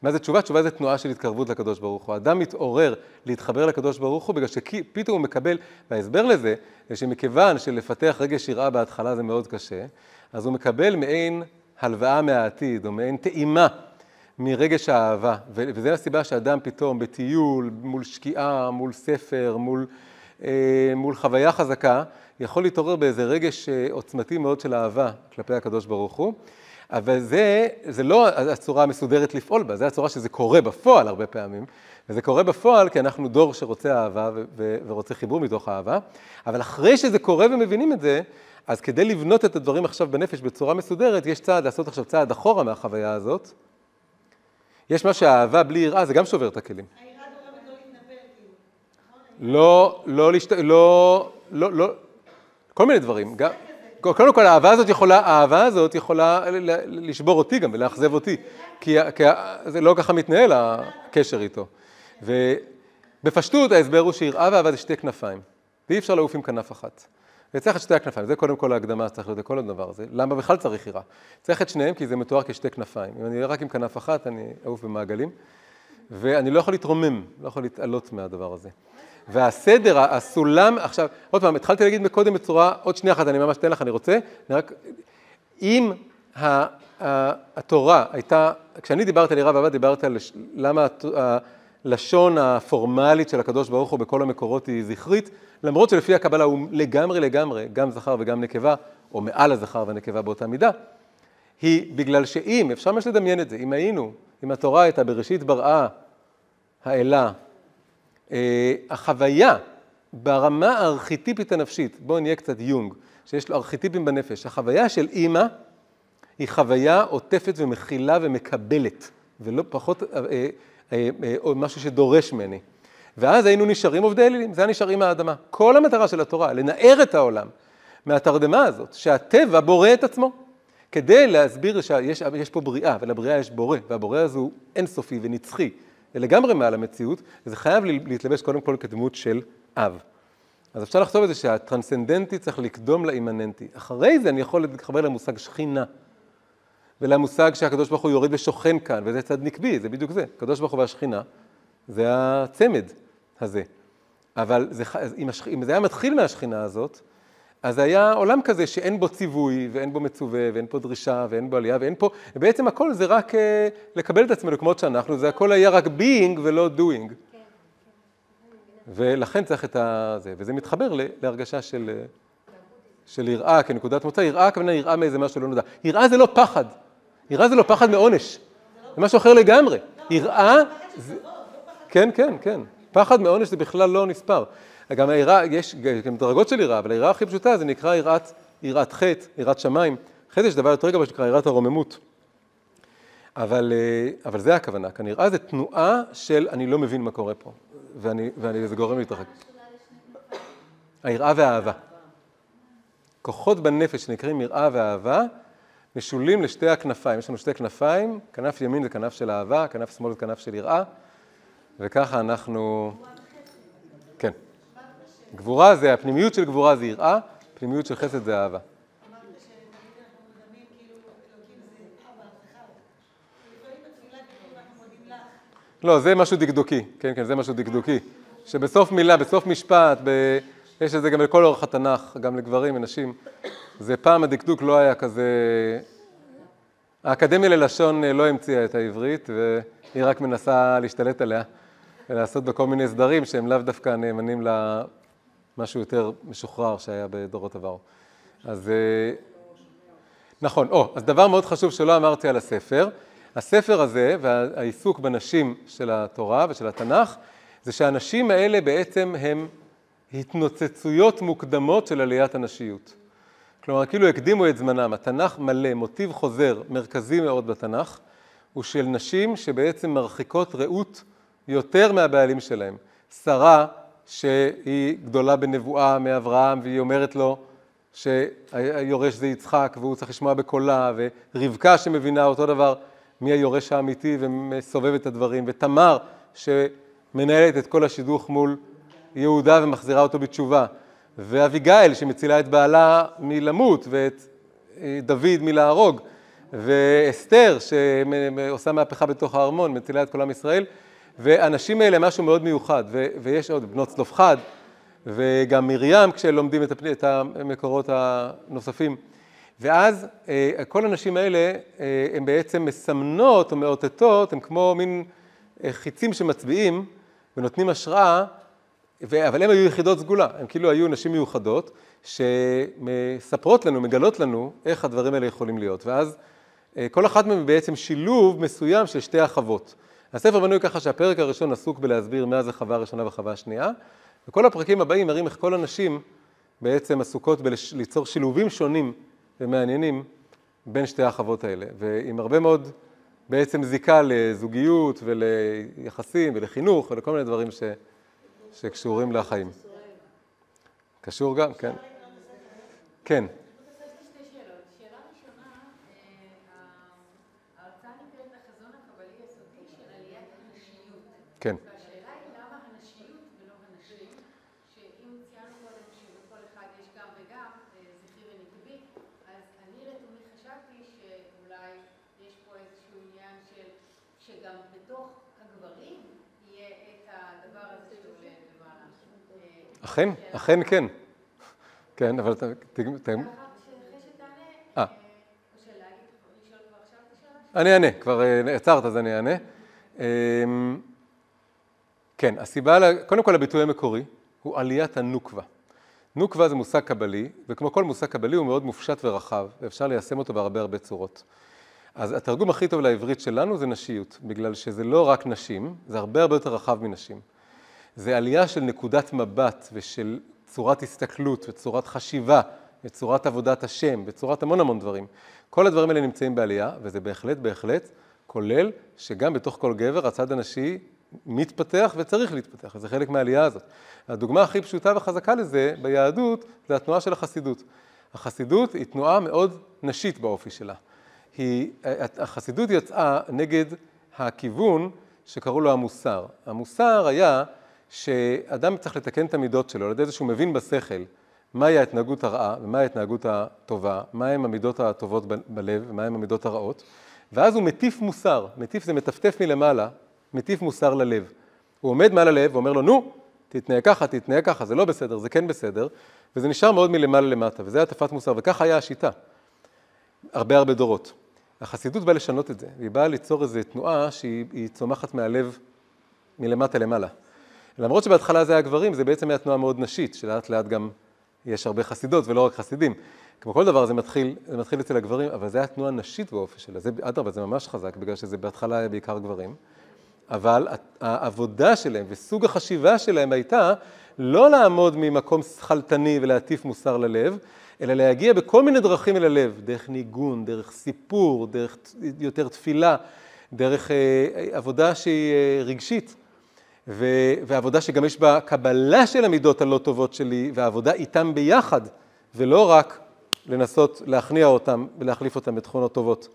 מה זה תשובה? תשובה זה תנועה של התקרבות לקדוש ברוך הוא. אדם מתעורר להתחבר לקדוש ברוך הוא בגלל שפתאום הוא מקבל, וההסבר לזה, זה שמכיוון שלפתח רגש יראה בהתחלה זה מאוד קשה, אז הוא מקבל מעין הלוואה מהעתיד, או מעין טעימה מרגש האהבה. וזו הסיבה שאדם פתאום בטיול, מול שקיעה, מול ספר, מול, אה, מול חוויה חזקה, יכול להתעורר באיזה רגש אה, עוצמתי מאוד של אהבה כלפי הקדוש ברוך הוא. אבל זה, זה לא הצורה המסודרת לפעול בה, זה הצורה שזה קורה בפועל הרבה פעמים. וזה קורה בפועל כי אנחנו דור שרוצה אהבה ו- ו- ורוצה חיבור מתוך אהבה. אבל אחרי שזה קורה ומבינים את זה, אז כדי לבנות את הדברים עכשיו בנפש בצורה מסודרת, יש צעד, לעשות עכשיו צעד אחורה מהחוויה הזאת. יש מה שהאהבה בלי יראה, זה גם שובר את הכלים. היראה גורמת לא להתנפל, כאילו, נכון? לא, לא. לא, לא, לא, כל מיני דברים. גם... קודם כל, האהבה הזאת יכולה, האהבה הזאת יכולה לשבור אותי גם ולאכזב אותי, כי, כי זה לא ככה מתנהל הקשר איתו. ובפשטות ההסבר הוא שיראה ואהבה זה שתי כנפיים, ואי אפשר לעוף עם כנף אחת. וצריך את שתי הכנפיים, זה קודם כל ההקדמה שצריך להיות לכל הדבר הזה. למה בכלל צריך יראה? צריך את שניהם כי זה מתואר כשתי כנפיים. אם אני אהיה רק עם כנף אחת, אני אעוף במעגלים, ואני לא יכול להתרומם, לא יכול להתעלות מהדבר הזה. והסדר, הסולם, עכשיו, עוד פעם, התחלתי להגיד מקודם בצורה, עוד שנייה אחת, אני ממש אתן לך, אני רוצה, אני רק, אם התורה הייתה, כשאני דיברתי על יראה ואהבה, דיברתי על למה הלשון הפורמלית של הקדוש ברוך הוא בכל המקורות היא זכרית, למרות שלפי הקבלה הוא לגמרי לגמרי, גם זכר וגם נקבה, או מעל הזכר והנקבה באותה מידה, היא בגלל שאם, אפשר ממש לדמיין את זה, אם היינו, אם התורה הייתה בראשית בראה האלה, החוויה ברמה הארכיטיפית הנפשית, בואו נהיה קצת יונג, שיש לו ארכיטיפים בנפש, החוויה של אימא היא חוויה עוטפת ומכילה ומקבלת, ולא פחות אה, אה, אה, אה, משהו שדורש ממני. ואז היינו נשארים עובדי אלילים, זה היה נשארים מהאדמה. כל המטרה של התורה, לנער את העולם מהתרדמה הזאת, שהטבע בורא את עצמו. כדי להסביר שיש פה בריאה, ולבריאה יש בורא, והבורא הזה הוא אינסופי ונצחי, ולגמרי מעל המציאות, וזה חייב להתלבש קודם כל כדמות של אב. אז אפשר לכתוב את זה שהטרנסצנדנטי צריך לקדום לאימננטי. אחרי זה אני יכול להתחבר למושג שכינה, ולמושג שהקדוש ברוך הוא יורד ושוכן כאן, וזה צד נקבי, זה בדיוק זה. הקדוש ברוך הוא והשכינה, זה הצמד הזה. אבל זה, אם, השכ... אם זה היה מתחיל מהשכינה הזאת, אז היה עולם כזה שאין בו ציווי, ואין בו מצווה, ואין פה דרישה, ואין בו עלייה, ואין פה, בעצם הכל זה רק uh, לקבל את עצמנו כמות שאנחנו, זה הכל היה רק being ולא doing. ולכן צריך את זה, וזה מתחבר להרגשה של, אה, של יראה כנקודת מוצא, יראה הכוונה יראה מאיזה משהו לא נודע. יראה זה לא פחד, יראה זה לא פחד מעונש, זה משהו אחר לגמרי. יראה, זה... כן, כן, כן, פחד מעונש זה בכלל לא נספר. גם היראה, יש גם דרגות של יראה, אבל היראה הכי פשוטה זה נקרא יראת, יראת חטא, יראת שמיים. חטא יש דבר יותר גבוה שנקרא יראת הרוממות. אבל, אה, אבל זה הכוונה, כאן יראה זה תנועה של אני לא מבין מה קורה פה, ואני, ואני, זה גורם להתרחק. היראה והאהבה. כוחות בנפש שנקראים יראה ואהבה, משולים לשתי הכנפיים. יש לנו שתי כנפיים, כנף ימין זה כנף של אהבה, כנף שמאל זה כנף של יראה, וככה אנחנו... כן. גבורה זה, הפנימיות של גבורה זה יראה, פנימיות של חסד זה אהבה. לא, זה משהו דקדוקי, כן, כן, זה משהו דקדוקי. שבסוף מילה, בסוף משפט, ב... יש את זה גם לכל אורך התנ"ך, גם לגברים ונשים. זה פעם הדקדוק לא היה כזה... האקדמיה ללשון לא המציאה את העברית, והיא רק מנסה להשתלט עליה ולעשות בה כל מיני סדרים שהם לאו דווקא נאמנים למשהו יותר משוחרר שהיה בדורות עברו. אז נכון, או, אז דבר מאוד חשוב שלא אמרתי על הספר, הספר הזה והעיסוק בנשים של התורה ושל התנ"ך, זה שהנשים האלה בעצם הם התנוצצויות מוקדמות של עליית הנשיות. כלומר, כאילו הקדימו את זמנם. התנ"ך מלא, מוטיב חוזר מרכזי מאוד בתנ"ך, הוא של נשים שבעצם מרחיקות ראות יותר מהבעלים שלהם. שרה, שהיא גדולה בנבואה מאברהם, והיא אומרת לו שהיורש זה יצחק, והוא צריך לשמוע בקולה, ורבקה שמבינה אותו דבר, מי היורש האמיתי ומסובב את הדברים, ותמר, שמנהלת את כל השידוך מול יהודה ומחזירה אותו בתשובה, ואביגיל שמצילה את בעלה מלמות ואת אה, דוד מלהרוג, ואסתר שעושה מהפכה בתוך הארמון, מצילה את כל עם ישראל, והנשים האלה משהו מאוד מיוחד, ו- ויש עוד בנות צלופחד, וגם מרים כשלומדים את המקורות הנוספים. ואז אה, כל הנשים האלה אה, הן בעצם מסמנות או מאותתות, הן כמו מין חיצים שמצביעים ונותנים השראה אבל הן היו יחידות סגולה, הן כאילו היו נשים מיוחדות, שמספרות לנו, מגלות לנו איך הדברים האלה יכולים להיות. ואז אה, כל אחת מהן בעצם שילוב מסוים של שתי החוות. הספר בנוי ככה שהפרק הראשון עסוק בלהסביר מה זה חווה ראשונה וחווה שנייה, וכל הפרקים הבאים מראים איך כל הנשים בעצם עסוקות בליצור שילובים שונים ומעניינים בין שתי החוות האלה, ועם הרבה מאוד בעצם זיקה לזוגיות וליחסים ולחינוך ולכל מיני דברים ש... שקשורים לחיים. קשור גם, כן. כן. כן. והשאלה היא למה הנשיות ולא הנשים, שאם ציינו קודם שבכל אחד יש גם וגם, זכרי ונקבי, אז אני לתומי חשבתי שאולי יש פה איזשהו עניין של שגם בתוך הגברים יהיה את הדבר הזה שעולה למעלה. אכן, אכן כן. כן, אבל שתענה, אה. אני אענה, כבר אה, עצרת אז אני אענה. כן, הסיבה, קודם כל הביטוי המקורי הוא עליית הנוקבה. נוקבה זה מושג קבלי, וכמו כל מושג קבלי הוא מאוד מופשט ורחב, ואפשר ליישם אותו בהרבה הרבה צורות. אז התרגום הכי טוב לעברית שלנו זה נשיות, בגלל שזה לא רק נשים, זה הרבה הרבה יותר רחב מנשים. זה עלייה של נקודת מבט ושל צורת הסתכלות וצורת חשיבה בצורת עבודת השם, בצורת המון המון דברים. כל הדברים האלה נמצאים בעלייה, וזה בהחלט, בהחלט, כולל שגם בתוך כל גבר הצד הנשי מתפתח וצריך להתפתח, וזה חלק מהעלייה הזאת. הדוגמה הכי פשוטה וחזקה לזה ביהדות, זה התנועה של החסידות. החסידות היא תנועה מאוד נשית באופי שלה. היא, החסידות יצאה נגד הכיוון שקראו לו המוסר. המוסר היה שאדם צריך לתקן את המידות שלו, על ידי זה שהוא מבין בשכל מהי ההתנהגות הרעה ומהי ההתנהגות הטובה, מהם המידות הטובות בלב ומהם המידות הרעות, ואז הוא מטיף מוסר, מטיף זה מטפטף מלמעלה, מטיף מוסר ללב. הוא עומד מעל הלב ואומר לו, נו, תתנהג ככה, תתנהג ככה, זה לא בסדר, זה כן בסדר, וזה נשאר מאוד מלמעלה למטה, וזה הטפת מוסר, וככה היה השיטה, הרבה הרבה דורות. החסידות באה לשנות את זה, והיא באה ליצור איזו תנועה שהיא צומחת מהלב מלמטה למעלה. למרות שבהתחלה זה היה גברים, זה בעצם היה תנועה מאוד נשית, שלאט לאט גם יש הרבה חסידות ולא רק חסידים. כמו כל דבר זה מתחיל, זה מתחיל אצל הגברים, אבל זה היה תנועה נשית באופי שלה, זה אדרבה, זה ממש חזק, בגלל שזה בהתחלה היה בעיקר גברים. אבל העבודה שלהם וסוג החשיבה שלהם הייתה לא לעמוד ממקום שכלתני ולהטיף מוסר ללב, אלא להגיע בכל מיני דרכים אל הלב, דרך ניגון, דרך סיפור, דרך יותר תפילה, דרך אה, עבודה שהיא אה, רגשית, ו, ועבודה שגם יש בה קבלה של המידות הלא טובות שלי, ועבודה איתם ביחד, ולא רק לנסות להכניע אותם ולהחליף אותם בתכונות טובות.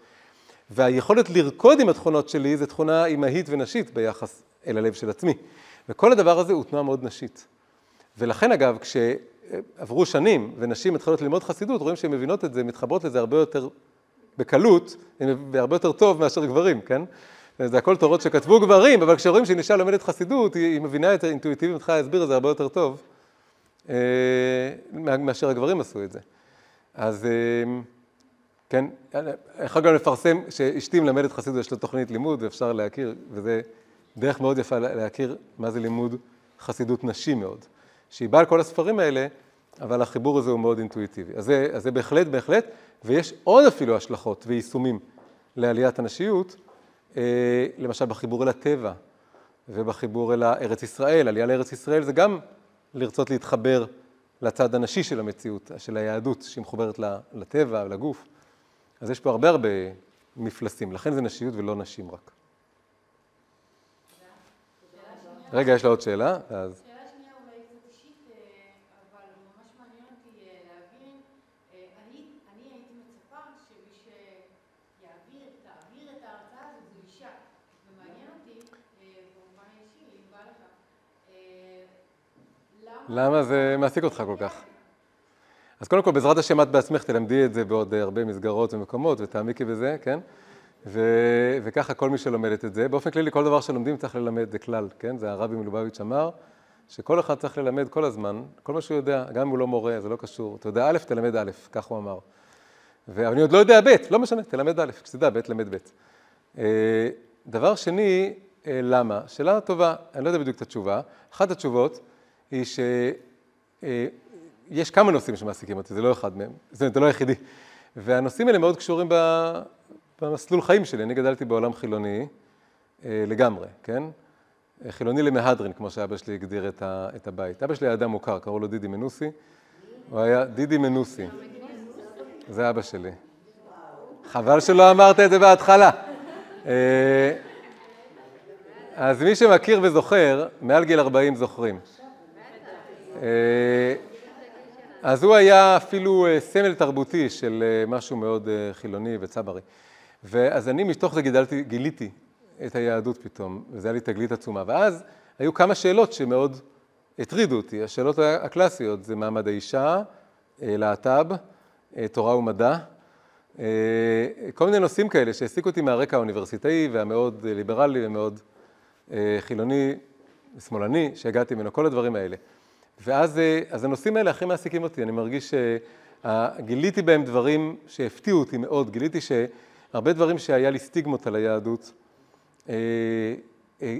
והיכולת לרקוד עם התכונות שלי זו תכונה אימהית ונשית ביחס אל הלב של עצמי. וכל הדבר הזה הוא תנועה מאוד נשית. ולכן אגב, כשעברו שנים ונשים מתחילות ללמוד חסידות, רואים שהן מבינות את זה, מתחברות לזה הרבה יותר בקלות והרבה יותר טוב מאשר גברים, כן? זה הכל תורות שכתבו גברים, אבל כשרואים שאישה לומדת חסידות, היא מבינה את האינטואיטיבית, מתחילה להסביר את זה הרבה יותר טוב אה, מאשר הגברים עשו את זה. אז אה, כן, יכול גם לפרסם שאשתי מלמדת חסידות, יש לה תוכנית לימוד ואפשר להכיר, וזה דרך מאוד יפה להכיר מה זה לימוד חסידות נשי מאוד. שהיא באה על כל הספרים האלה, אבל החיבור הזה הוא מאוד אינטואיטיבי. אז זה, אז זה בהחלט, בהחלט, ויש עוד אפילו השלכות ויישומים לעליית הנשיות, אה, למשל בחיבור אל הטבע ובחיבור אל ארץ ישראל. עלייה לארץ ישראל זה גם לרצות להתחבר לצד הנשי של המציאות, של היהדות, שהיא מחוברת לטבע, לגוף. אז יש פה הרבה הרבה מפלסים, לכן זה נשיות ולא נשים רק. רגע, יש לה עוד שאלה? אז... למה זה מעסיק אותך כל כך? אז קודם כל, בעזרת השם, את בעצמך תלמדי את זה בעוד הרבה מסגרות ומקומות, ותעמיקי בזה, כן? ו- וככה כל מי שלומדת את זה. באופן כללי, כל דבר שלומדים צריך ללמד, זה כלל, כן? זה הרבי מלובביץ' אמר, שכל אחד צריך ללמד כל הזמן, כל מה שהוא יודע, גם אם הוא לא מורה, זה לא קשור. אתה יודע א', תלמד א', כך הוא אמר. ואני עוד לא יודע ב', לא משנה, תלמד א', כשתדע ב', תלמד ב'. אה, דבר שני, אה, למה? שאלה טובה, אני לא יודע בדיוק את התשובה. אחת התשובות היא ש... אה, יש כמה נושאים שמעסיקים אותי, זה לא אחד מהם, זאת אומרת, זה לא היחידי. והנושאים האלה מאוד קשורים במסלול חיים שלי. אני גדלתי בעולם חילוני אה, לגמרי, כן? חילוני למהדרין, כמו שאבא שלי הגדיר את, הבית. אבא שלי היה אדם מוכר, קראו לו דידי מנוסי. הוא היה דידי מנוסי. זה אבא שלי. חבל שלא אמרת את זה בהתחלה. אה, אז מי שמכיר וזוכר, מעל גיל 40 זוכרים. אה, אז הוא היה אפילו אה, סמל תרבותי של אה, משהו מאוד אה, חילוני וצברי. ואז אני מתוך זה גידלתי, גיליתי את היהדות פתאום, וזה היה לי תגלית עצומה. ואז היו כמה שאלות שמאוד הטרידו אותי. השאלות הקלאסיות זה מעמד האישה, להט"ב, תורה ומדע, כל מיני נושאים כאלה שהעסיקו אותי מהרקע האוניברסיטאי והמאוד ליברלי ומאוד חילוני, שמאלני, שהגעתי ממנו, כל הדברים האלה. ואז אה, אז הנושאים האלה הכי מעסיקים אותי, אני מרגיש שגיליתי בהם דברים שהפתיעו אותי מאוד, גיליתי שהרבה דברים שהיה לי סטיגמות על היהדות, אה, אה,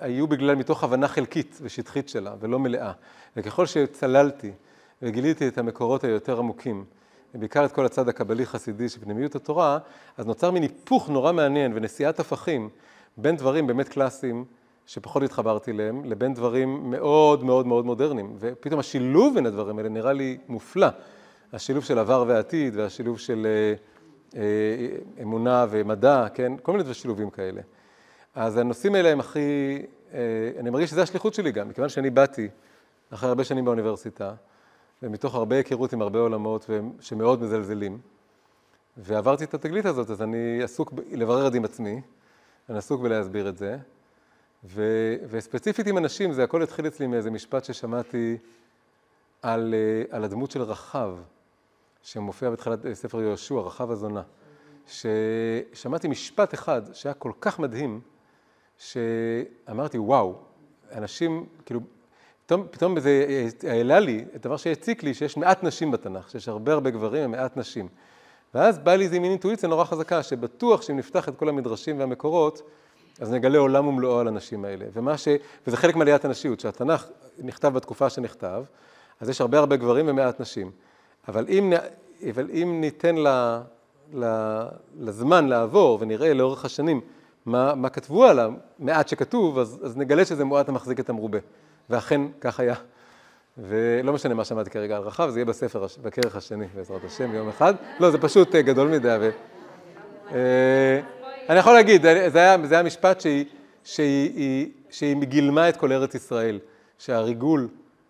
היו בגלל מתוך הבנה חלקית ושטחית שלה ולא מלאה. וככל שצללתי וגיליתי את המקורות היותר עמוקים, בעיקר את כל הצד הקבלי-חסידי של פנימיות התורה, אז נוצר מין היפוך נורא מעניין ונשיאת הפכים בין דברים באמת קלאסיים שפחות התחברתי אליהם, לבין דברים מאוד מאוד מאוד מודרניים. ופתאום השילוב בין הדברים האלה נראה לי מופלא. השילוב של עבר ועתיד והשילוב של אה, אה, אמונה ומדע, כן? כל מיני שילובים כאלה. אז הנושאים האלה הם הכי, אה, אני מרגיש שזו השליחות שלי גם, מכיוון שאני באתי אחרי הרבה שנים באוניברסיטה, ומתוך הרבה היכרות עם הרבה עולמות שמאוד מזלזלים, ועברתי את התגלית הזאת, אז אני עסוק לברר את זה עם עצמי, אני עסוק בלהסביר את זה, ו, וספציפית עם אנשים, זה הכל התחיל אצלי מאיזה משפט ששמעתי על, אה, על הדמות של רחב, שמופיע בתחילת ספר יהושע, רחב הזונה. ששמעתי משפט אחד שהיה כל כך מדהים, שאמרתי, וואו, אנשים, כאילו, פתאום, פתאום זה העלה לי, דבר שהציק לי, שיש מעט נשים בתנ"ך, שיש הרבה הרבה גברים ומעט נשים. ואז בא לי איזה מין אינטואיציה נורא חזקה, שבטוח שאם נפתח את כל המדרשים והמקורות, אז נגלה עולם ומלואו על הנשים האלה. ומה ש... וזה חלק מעליית הנשיות, שהתנ"ך נכתב בתקופה שנכתב, אז יש הרבה הרבה גברים ומעט נשים. אבל אם, אבל אם ניתן ל... ל... לזמן לעבור ונראה לאורך השנים מה, מה כתבו על המעט שכתוב, אז, אז נגלה שזה מועט המחזיק את המרובה. ואכן, כך היה. ולא משנה מה שמעתי כרגע על רחב, זה יהיה בספר, בכרך השני, בעזרת השם, יום אחד. לא, זה פשוט אה, גדול מדי. ו... אני יכול להגיד, זה היה, זה היה משפט שהיא, שהיא, שהיא מגילמה את כל ארץ ישראל, שהריגול,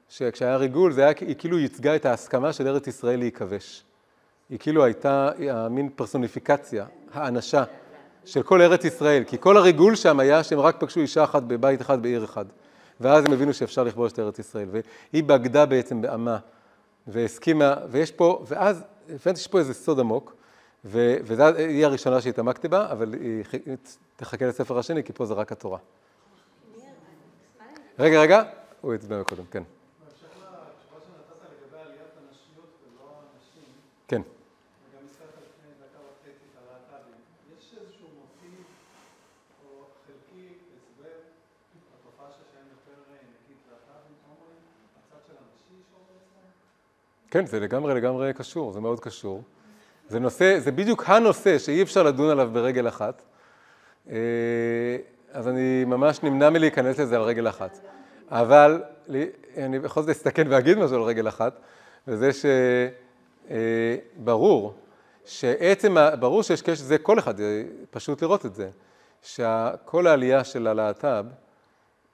שכשהיה ריגול, זה היה, היא כאילו ייצגה את ההסכמה של ארץ ישראל להיכבש. היא כאילו הייתה מין פרסוניפיקציה, האנשה של כל ארץ ישראל, כי כל הריגול שם היה שהם רק פגשו אישה אחת בבית אחד בעיר אחד. ואז הם הבינו שאפשר לכבוש את ארץ ישראל. והיא בגדה בעצם בעמה, והסכימה, ויש פה, ואז הבנתי שיש פה איזה סוד עמוק, והיא הראשונה שהתעמקתי בה, אבל היא תחכה לספר השני, כי פה זה רק התורה. רגע, רגע, הוא הצביע קודם, כן. כן. כן, זה לגמרי לגמרי קשור, זה מאוד קשור. זה נושא, זה בדיוק הנושא שאי אפשר לדון עליו ברגל אחת. אה, אז אני ממש נמנע מלהיכנס לזה על רגל אחת. אבל אני בכל זאת אסתכן ואגיד משהו על רגל אחת, וזה שברור אה, שעצם, ברור שיש קשר, זה כל אחד, פשוט לראות את זה, שכל העלייה של הלהט"ב,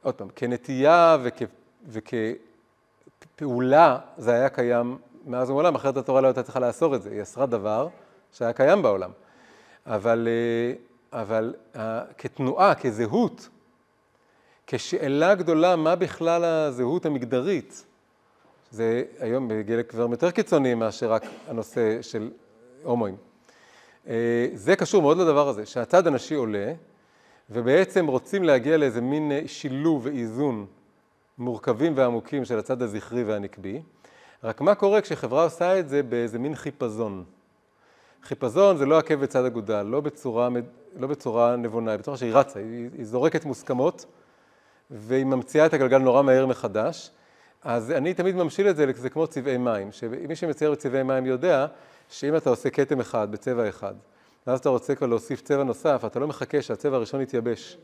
עוד פעם, כנטייה וכ, וכפעולה זה היה קיים מאז ומעולם, אחרת התורה לא הייתה צריכה לאסור את זה, היא אסרה דבר שהיה קיים בעולם. אבל, אה, אבל אה, כתנועה, כזהות, כשאלה גדולה, מה בכלל הזהות המגדרית? זה היום בגיל כבר יותר קיצוני מאשר רק הנושא של הומואים. אה, זה קשור מאוד לדבר הזה, שהצד הנשי עולה, ובעצם רוצים להגיע לאיזה מין שילוב ואיזון מורכבים ועמוקים של הצד הזכרי והנקבי. רק מה קורה כשחברה עושה את זה באיזה מין חיפזון? חיפזון זה לא עקב בצד אגודל, לא בצורה, לא בצורה נבונה, היא בצורה שהיא רצה, היא, היא זורקת מוסכמות והיא ממציאה את הגלגל נורא מהר מחדש. אז אני תמיד ממשיל את זה, זה כמו צבעי מים, שמי שמצייר בצבעי מים יודע שאם אתה עושה כתם אחד בצבע אחד, ואז אתה רוצה כבר להוסיף צבע נוסף, אתה לא מחכה שהצבע הראשון יתייבש.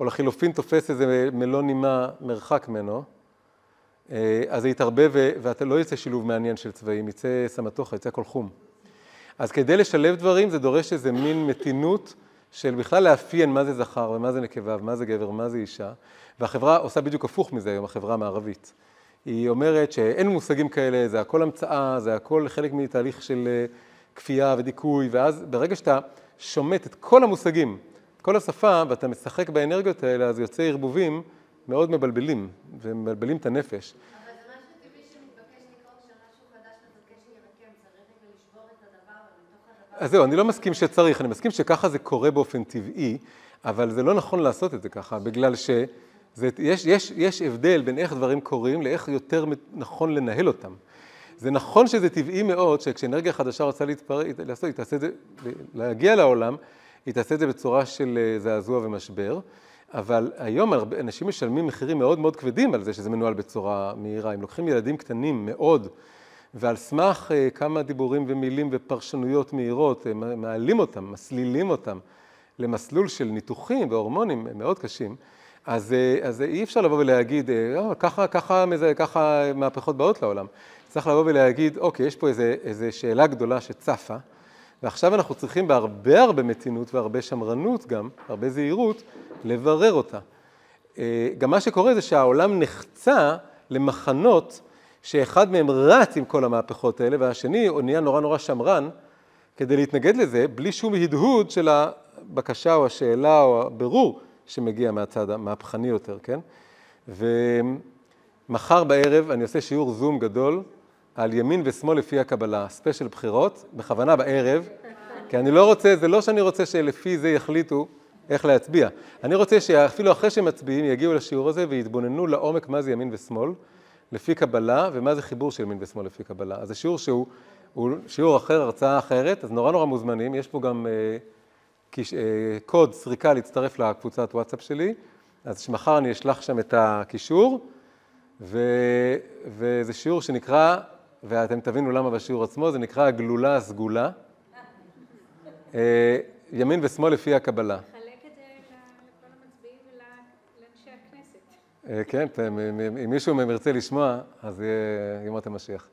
או לחילופין תופס איזה מלון נימה מרחק ממנו, אז זה יתערבב ואתה לא יצא שילוב מעניין של צבעים, יצא סמטוחה, יצא כל חום. אז כדי לשלב דברים זה דורש איזה מין מתינות של בכלל לאפיין מה זה זכר ומה זה נקבה ומה זה גבר ומה זה אישה, והחברה עושה בדיוק הפוך מזה היום, החברה המערבית. היא אומרת שאין מושגים כאלה, זה הכל המצאה, זה הכל חלק מתהליך של אה, כפייה ודיכוי, ואז ברגע שאתה שומט את כל המושגים, את כל השפה, ואתה משחק באנרגיות האלה, אז יוצא ערבובים מאוד מבלבלים, ומבלבלים את הנפש. זה. אז זהו, אני לא מסכים שצריך, אני מסכים שככה זה קורה באופן טבעי, אבל זה לא נכון לעשות את זה ככה, בגלל שיש יש, יש הבדל בין איך דברים קורים לאיך יותר נכון לנהל אותם. זה נכון שזה טבעי מאוד שכשאנרגיה חדשה רוצה להתפר... לעשות, היא תעשה את זה, להגיע לעולם, היא תעשה את זה בצורה של אה, זעזוע ומשבר. אבל היום אנשים משלמים מחירים מאוד מאוד כבדים על זה שזה מנוהל בצורה מהירה. אם לוקחים ילדים קטנים מאוד, ועל סמך uh, כמה דיבורים ומילים ופרשנויות מהירות, uh, מעלים אותם, מסלילים אותם למסלול של ניתוחים והורמונים מאוד קשים, אז, uh, אז אי אפשר לבוא ולהגיד, oh, ככה, ככה, ככה מהפכות באות לעולם. צריך לבוא ולהגיד, אוקיי, יש פה איזה שאלה גדולה שצפה, ועכשיו אנחנו צריכים בהרבה הרבה מתינות והרבה שמרנות גם, הרבה זהירות, לברר אותה. אה, גם מה שקורה זה שהעולם נחצה למחנות שאחד מהם רץ עם כל המהפכות האלה, והשני הוא נהיה נורא נורא שמרן, כדי להתנגד לזה, בלי שום הדהוד של הבקשה או השאלה או הבירור שמגיע מהצד המהפכני יותר, כן? ומחר בערב אני עושה שיעור זום גדול על ימין ושמאל לפי הקבלה, ספיישל בחירות, בכוונה בערב, כי אני לא רוצה, זה לא שאני רוצה שלפי זה יחליטו איך להצביע. אני רוצה שאפילו אחרי שהם מצביעים יגיעו לשיעור הזה ויתבוננו לעומק מה זה ימין ושמאל, לפי קבלה, ומה זה חיבור של ימין ושמאל לפי קבלה. אז זה שיעור שהוא הוא שיעור אחר, הרצאה אחרת, אז נורא נורא מוזמנים, יש פה גם אה, קיש, אה, קוד סריקה להצטרף לקבוצת וואטסאפ שלי, אז שמחר אני אשלח שם את הקישור, ו, וזה שיעור שנקרא, ואתם תבינו למה בשיעור עצמו, זה נקרא הגלולה הסגולה, אה, ימין ושמאל לפי הקבלה. אה, כן, אם מישהו מהם ירצה לשמוע, אז יהיה ימות המשיח.